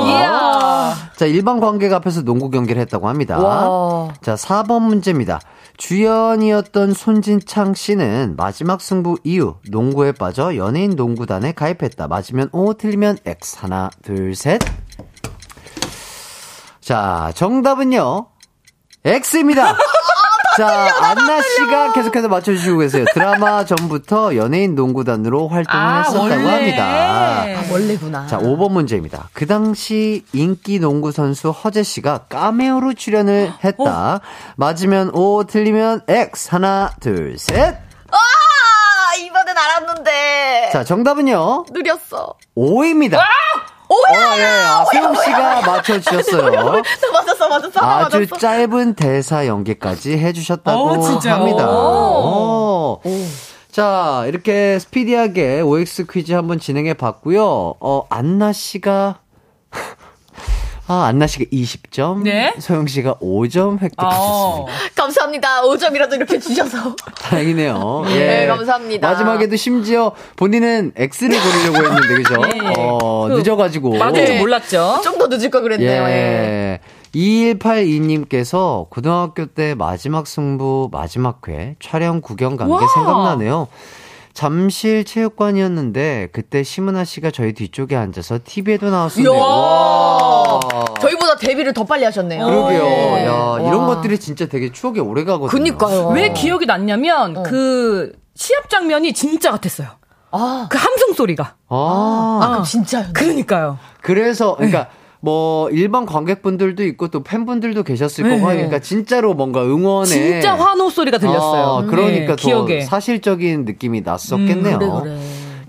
자, 일반 관객 앞에서 농구 경기를 했다고 합니다. 와. 자, 4번 문제입니다. 주연이었던 손진창 씨는 마지막 승부 이후 농구에 빠져 연예인 농구단에 가입했다. 맞으면 O, 틀리면 X. 하나, 둘, 셋. 자, 정답은요. X입니다. 자, 안나 씨가 계속해서 맞춰주시고 계세요. 드라마 전부터 연예인 농구단으로 활동을 아, 했었다고 원래. 합니다. 아, 원래구나. 자, 5번 문제입니다. 그 당시 인기 농구 선수 허재 씨가 까메오로 출연을 했다. 맞으면 O, 틀리면 X. 하나, 둘, 셋. 아, 이번엔 알았는데. 자, 정답은요. 느렸어. O입니다. 오야! 어, 예, 아, 세용 씨가 맞춰주셨어요. 나 맞았어, 맞았어. 아주 맞았어. 짧은 대사 연기까지 해주셨다고 어, 진짜요? 합니다. 오. 오. 자, 이렇게 스피디하게 OX 퀴즈 한번 진행해 봤고요. 어, 안나 씨가 아, 안나 씨가 20점, 네? 소영 씨가 5점 획득하셨습니다. 어. 감사합니다. 5점이라도 이렇게 주셔서. 다행이네요. 예. 네, 감사합니다. 마지막에도 심지어 본인은 X를 고르려고 했는데, 그죠? 예, 예. 어, 그, 늦어가지고. 맞을 줄 몰랐죠. 좀 더 늦을 걸 그랬네요. 예. 예. 2182님께서 고등학교 때 마지막 승부 마지막 회 촬영 구경 간게 와. 생각나네요. 잠실 체육관이었는데 그때 심은아 씨가 저희 뒤쪽에 앉아서 TV에도 나왔었네요. 와. 저희보다 데뷔를 더 빨리 하셨네요. 그러게요. 예. 야, 이런 와. 것들이 진짜 되게 추억에 오래 가거든요. 그니까요. 왜 기억이 났냐면 그 시합 장면이 진짜 같았어요. 아, 그 함성 소리가. 아, 아, 그럼 진짜요? 그러니까요. 그래서 그러니까 뭐 일반 관객분들도 있고 또 팬분들도 계셨을 네. 거고 하니까 진짜로 뭔가 응원에 진짜 환호 소리가 들렸어요. 아, 그러니까 네, 더 기억에. 사실적인 느낌이 났었겠네요. 그래, 그래.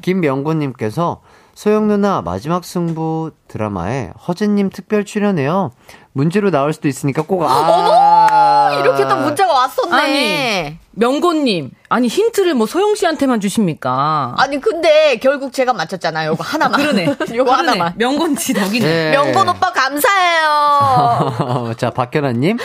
김명곤님께서 소영 누나 마지막 승부 드라마에 허재님 특별 출연해요. 문제로 나올 수도 있으니까 꼭 아. 이렇게 또 문자가 왔었네. 아니. 명곤님, 아니 힌트를 뭐 소영 씨한테만 주십니까? 아니 근데 결국 제가 맞췄잖아요. 요거 하나만. 그러네. 요거 그러네. 하나만. 명곤 씨 덕이네. 네. 명곤 오빠 감사해요. 자, 박현아님.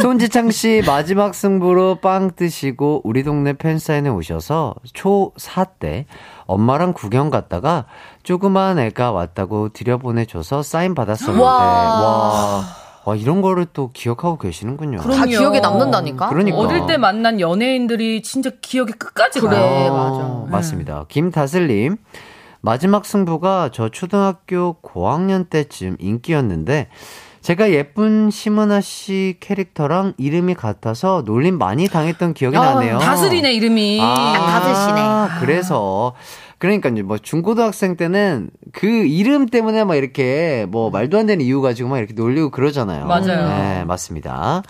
손지창 씨 마지막 승부로 빵 뜨시고 우리 동네 팬사인회 오셔서 초 4 때 엄마랑 구경 갔다가 조그만 애가 왔다고 들여보내줘서 사인 받았었는데 와. 와, 와 이런 거를 또 기억하고 계시는군요. 다 그럼요. 기억에 남는다니까. 그러니까. 어릴 때 만난 연예인들이 진짜 기억에 끝까지 그래. 가요. 어, 맞아. 맞습니다. 김다슬님. 마지막 승부가 저 초등학교 고학년 때쯤 인기였는데 제가 예쁜 심은아 씨 캐릭터랑 이름이 같아서 놀림 많이 당했던 기억이 아, 나네요. 다슬이네 이름이. 아, 다슬씨네. 그래서 그러니까 이제 뭐 중고등학생 때는 그 이름 때문에 막 이렇게 뭐 말도 안 되는 이유 가지고 막 이렇게 놀리고 그러잖아요. 맞아요. 네, 맞습니다.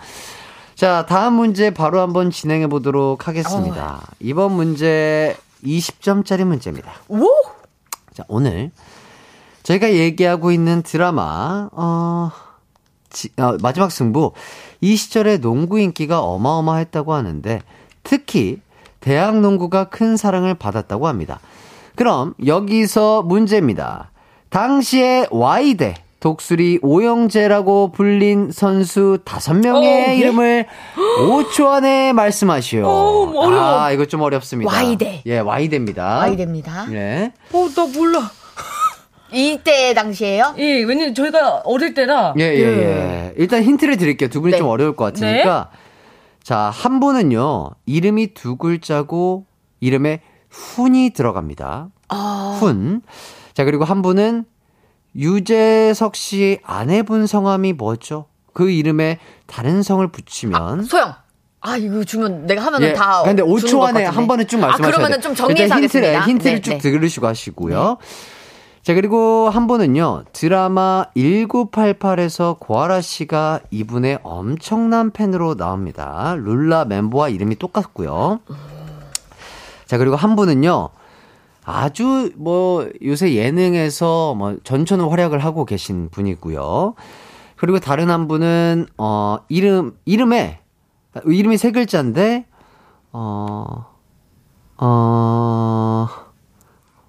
자, 다음 문제 바로 한번 진행해 보도록 하겠습니다. 이번 문제 20점짜리 문제입니다. 오? 자, 오늘 저희가 얘기하고 있는 드라마 어, 지- 어, 마지막 승부 이 시절에 농구 인기가 어마어마했다고 하는데 특히 대학 농구가 큰 사랑을 받았다고 합니다. 그럼 여기서 문제입니다. 당시에 Y대 독수리 오영재라고 불린 선수 다섯 명의 어, 네? 이름을 5초 안에 말씀하시오. 어, 어려워. 아, 이거 좀 어렵습니다. Y대. 예, Y대입니다. 아이됩니다. 예. 어, 나 몰라. 이때 당시에요? 예, 왜냐면 저희가 어릴 때라. 예, 예, 예. 일단 힌트를 드릴게요. 두 분이 네. 좀 어려울 것 같으니까. 자, 한 분은요, 이름이 두 글자고, 이름에 훈이 들어갑니다. 아. 훈. 자, 그리고 한 분은 유재석 씨 아내분 성함이 뭐죠? 그 이름에 다른 성을 붙이면. 소영. 아, 이거 주면 내가 하면은 예, 다. 근데 주는 5초 것 안에. 한 번에 쭉 말씀하셔야 아, 그러면은. 좀 정리해서 힌트를, 하겠습니다. 힌트를 네, 쭉 네. 들으시고 하시고요. 자, 그리고 한 분은요, 드라마 1988에서 고아라 씨가 이분의 엄청난 팬으로 나옵니다. 룰라 멤버와 이름이 똑같고요. 자, 그리고 한 분은요, 아주 뭐 요새 예능에서 뭐 전천후 활약을 하고 계신 분이고요. 그리고 다른 한 분은 어 이름 이름에 이름이 세 글자인데 어, 어,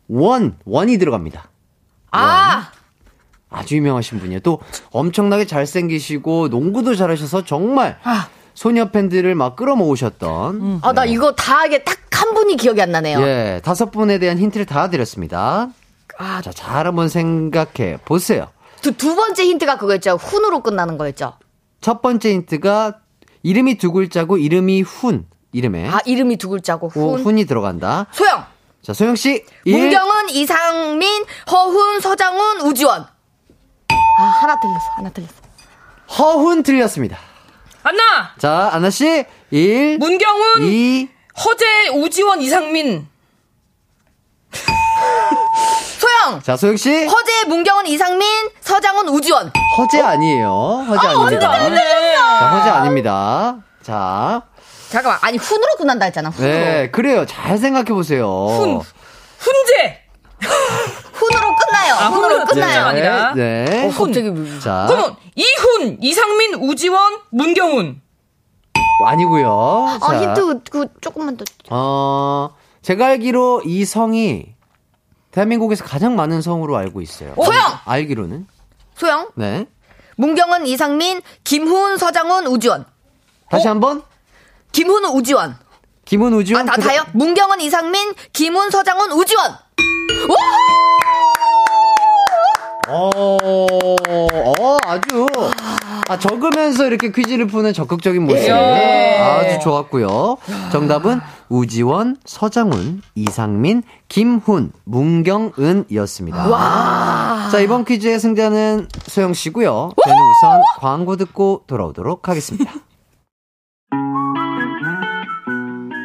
원, 원이 들어갑니다. 아! 아주 유명하신 분이에요. 또 엄청나게 잘생기시고 농구도 잘하셔서 정말 소녀 팬들을 막 끌어모으셨던. 아, 나 이거 다 하게 딱 한 분이 기억이 안 나네요. 예, 다섯 분에 대한 힌트를 다 드렸습니다. 아, 자, 잘 한번 생각해 보세요. 두, 두 번째 힌트가 그거였죠. 훈으로 끝나는 거였죠. 첫 번째 힌트가 이름이 두 글자고 이름이 훈. 이름에 아, 이름이 두 글자고 고 훈. 훈이 들어간다. 소영. 자, 소영 씨. 일. 문경은, 이상민, 허훈, 서장훈, 우지원. 아, 하나 틀렸어. 하나 틀렸어. 허훈 틀렸습니다. 아, 안나! 자, 아나씨, 1, 문경훈, 2, 허재, 우지원, 이상민. 소영! 자, 소영 씨. 허재, 문경은, 이상민, 서장훈, 우지원. 허재 아니에요. 허재 아닙니다. 자, 허재 아닙니다. 자, 잠깐만, 아니, 훈으로 끝난다 했잖아, 훈으로. 네, 그래요. 잘 생각해 보세요. 훈. 훈재! 훈으로 끝나요. 아, 훈으로 훈으로 끝나요. 아니라. 네. 어, 갑자기. 자, 그러면 이훈, 이상민, 우지원, 문경훈. 아니고요 아, 자, 힌트, 그, 조금만 더. 어, 제가 알기로 이 성이 대한민국에서 가장 많은 성으로 알고 있어요. 소영! 알기로는. 소영, 네. 문경은, 이상민, 김훈, 서장훈, 우지원. 다시 한 번. 김훈, 우지원. 김은 우지원. 아, 다, 다요? 문경은, 이상민, 김훈, 서장훈, 우지원. 어, 어, 아주, 아, 적으면서 이렇게 퀴즈를 푸는 적극적인 모습. 예. 아주 좋았고요. 정답은 우지원, 서장훈, 이상민, 김훈, 문경은이었습니다. 자, 이번 퀴즈의 승자는 소영 씨고요. 저는 우선 광고 듣고 돌아오도록 하겠습니다.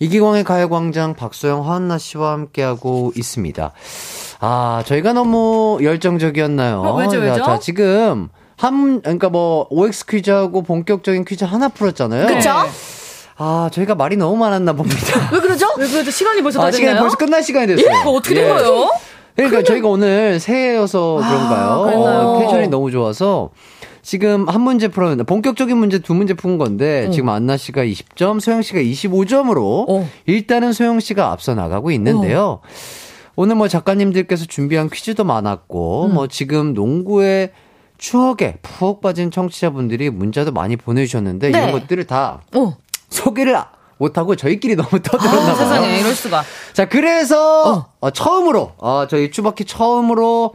이기광의 가요광장 박소영 허안나 씨와 함께하고 있습니다. 아, 저희가 너무 열정적이었나요? 어, 왜죠, 왜죠? 자, 자, 지금 한, 그러니까 뭐, OX 퀴즈하고 본격적인 퀴즈 하나 풀었잖아요. 그쵸? 아, 저희가 말이 너무 많았나 봅니다. 왜 그러죠? 왜 그래도 시간이 벌써 다 아, 시간이 됐나요? 벌써 끝날 시간이 됐어요. 예? 어떻게 된 예. 거예요? 그러니까 저희가 오늘 새해여서 그런가요? 그랬나요? 어, 텐션이 너무 좋아서 지금 한 문제 풀었는데 본격적인 문제 두 문제 푼 건데 지금 안나 씨가 20점, 소영 씨가 25점으로 어. 일단은 소영 씨가 앞서 나가고 있는데요. 오늘 뭐 작가님들께서 준비한 퀴즈도 많았고 음. 뭐 지금 농구의 추억에 푹 빠진 청취자분들이 문자도 많이 보내주셨는데 네. 이런 것들을 다 어. 소개를 못하고 저희끼리 너무 떠들었나 봐요. 아, 세상에 이럴 수가. 자, 그래서 어, 처음으로 어, 저희 추바키 처음으로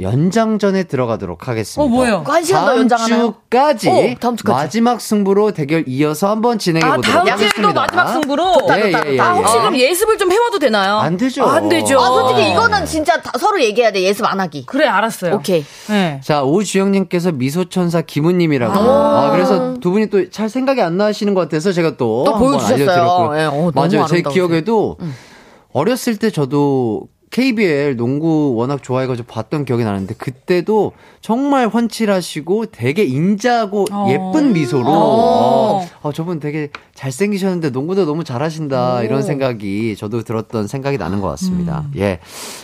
연장전에 들어가도록 하겠습니다. 어, 뭐예요? 한 시간 더 다음 연장하나요? 주까지, 어, 다음 주까지. 마지막 승부로 대결 이어서 한번 진행해 아, 보도록 다음 하겠습니다. 주에도 마지막 승부로? 예, 예, 예, 아, 혹시 예. 그럼 예습을 좀 해와도 되나요? 안 되죠. 아, 안 되죠. 아, 솔직히 이거는 진짜 다 서로 얘기해야 돼. 예습 안 하기. 그래, 알았어요. 오케이. 네. 자, 오주영님께서 미소천사 김우님이라고. 아, 그래서 두 분이 또 잘 생각이 안 나시는 것 같아서 제가 또. 또 보여주셨어요. 알려드렸고요. 예, 어, 너무 맞아요. 제. 기억에도 어렸을 때 저도 KBL 농구 워낙 좋아해가지고 봤던 기억이 나는데 그때도 정말 훤칠하시고 되게 인자하고 어. 예쁜 미소로 어. 어, 어, 저분 되게 잘생기셨는데 농구도 너무 잘하신다 이런 생각이 저도 들었던 생각이 나는 것 같습니다. 음. 예,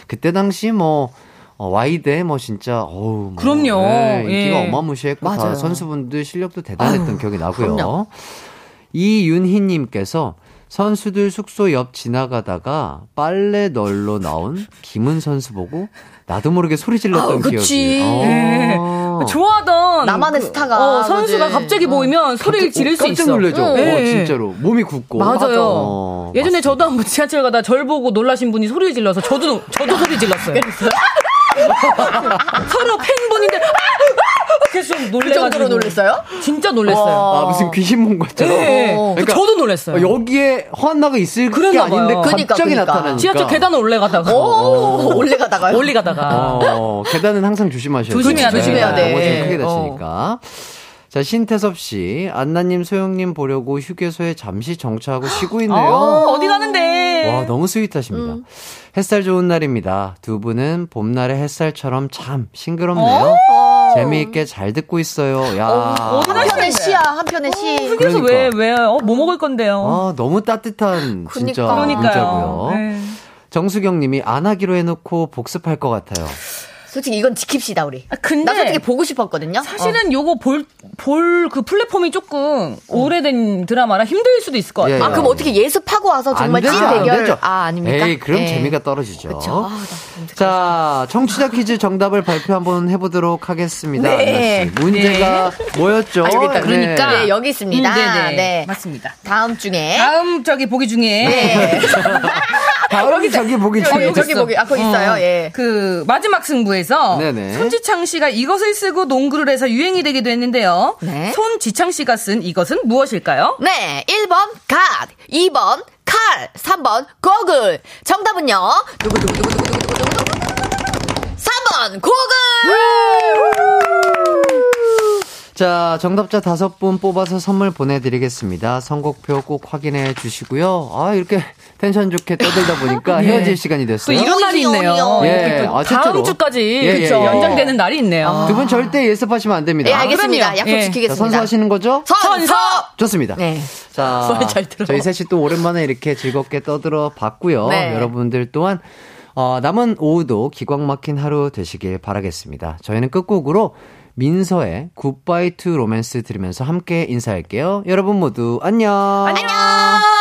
그때 당시 뭐 어, 와이대 뭐 진짜 어우 뭐, 그럼요. 예, 인기가 예. 어마무시했고 다 맞아요. 선수분들 실력도 대단했던 기억이 나고요. 그럼요. 이윤희님께서 선수들 숙소 옆 지나가다가 빨래 널로 나온 김은 선수 보고 나도 모르게 소리 질렀던 아, 그치. 기억이. 네. 어. 좋아하던 나만의 그, 스타가 어, 선수가 그지. 갑자기 보이면 소리를 지를 수 있어. 깜짝 놀래죠. 응. 어, 네. 진짜로 몸이 굳고. 맞아요. 어, 예전에 맞습니다. 저도 한번 지하철 가다 절 보고 놀라신 분이 소리를 질러서 저도 저도 소리 질렀어요. 서로 팬분인데 아! 아! 계속 그 놀래가지고 정도로 놀랐어요? 진짜 놀랐어요. 아, 무슨 귀신 본 것처럼. 네. 그러니까 저도 놀랐어요. 어, 여기에 허한나가 있을 게. 아닌데 그러니까, 갑자기 그러니까. 나타나니까. 지하철 계단을 올라가다가 오, 올라가다가요? 올라가다가 어, 계단은 항상 조심하셔야 돼요. 조심해야 돼. 조심해야 돼. 크게 어. 다치니까. 자, 신태섭 씨, 안나님, 소영님 보려고 휴게소에 잠시 정차하고 쉬고 있네요. 어, 어디 가는데? 와, 너무 스윗하십니다. 햇살 좋은 날입니다. 두 분은 봄날의 햇살처럼 참 싱그럽네요. 재미있게 잘 듣고 있어요. 야. 한편의 시야, 한편의 시. 휴게소 그러니까. 왜, 왜, 어, 뭐 먹을 건데요? 아, 너무 따뜻한 진짜 그러니까. 문자고요. 네. 정수경 님이 안 하기로 해놓고 복습할 것 같아요. 솔직히 이건 지킵시다, 우리. 아, 근데 나 솔직히 보고 싶었거든요. 사실은 요거 볼, 볼 그 플랫폼이 조금 오래된 드라마라 힘들 수도 있을 것 같아요. 예, 아, 그럼 어떻게 예습하고 와서 정말 안찐 대결? 되죠. 아, 아닙니까? 에이, 그럼 예. 재미가 떨어지죠. 아, 자, 청취자 퀴즈 정답을 발표 한번 해보도록 하겠습니다. 네. 씨. 문제가 뭐였죠? 아. 네. 그러니까. 네, 여기 있습니다. 음, 네네. 네. 맞습니다. 다음 중에. 다음 저기 보기 중에 네. 다음 저기 보기 어, 중에. 저기 보기. 아, 거기 있어요. 예. 그 마지막 승부에 서 네네. 손지창 씨가 이것을 쓰고 농구를 해서 유행이 되기도 했는데요. 네. 손지창 씨가 쓴 이것은 무엇일까요? 네. 1번 갓, 2번 칼, 3번 고글. 정답은요. 두구두구두구두구두구두구. 3번 고글! 자, 정답자 다섯 분 뽑아서 선물 보내드리겠습니다. 선곡표 꼭 확인해 주시고요. 아, 이렇게 텐션 좋게 떠들다 보니까 헤어질 시간이 또 됐어요. 이런 날이 있네요. 예, 또 아, 다음. 주까지 예? 예, 예. 연장되는 날이 있네요. 두분 절대 예습하시면 안 됩니다. 예, 알겠습니다. 그럼요. 약속 예. 자, 지키겠습니다. 선수하시는 거죠? 선서! 좋습니다. 네. 자, 소리 잘 들어. 저희 셋이 또 오랜만에 이렇게 즐겁게 떠들어 봤고요. 네. 여러분들 또한 어, 남은 오후도 기광 막힌 하루 되시길 바라겠습니다. 저희는 끝곡으로 민서의 Goodbye to Romance 들으면서 함께 인사할게요. 여러분 모두 안녕. 안녕!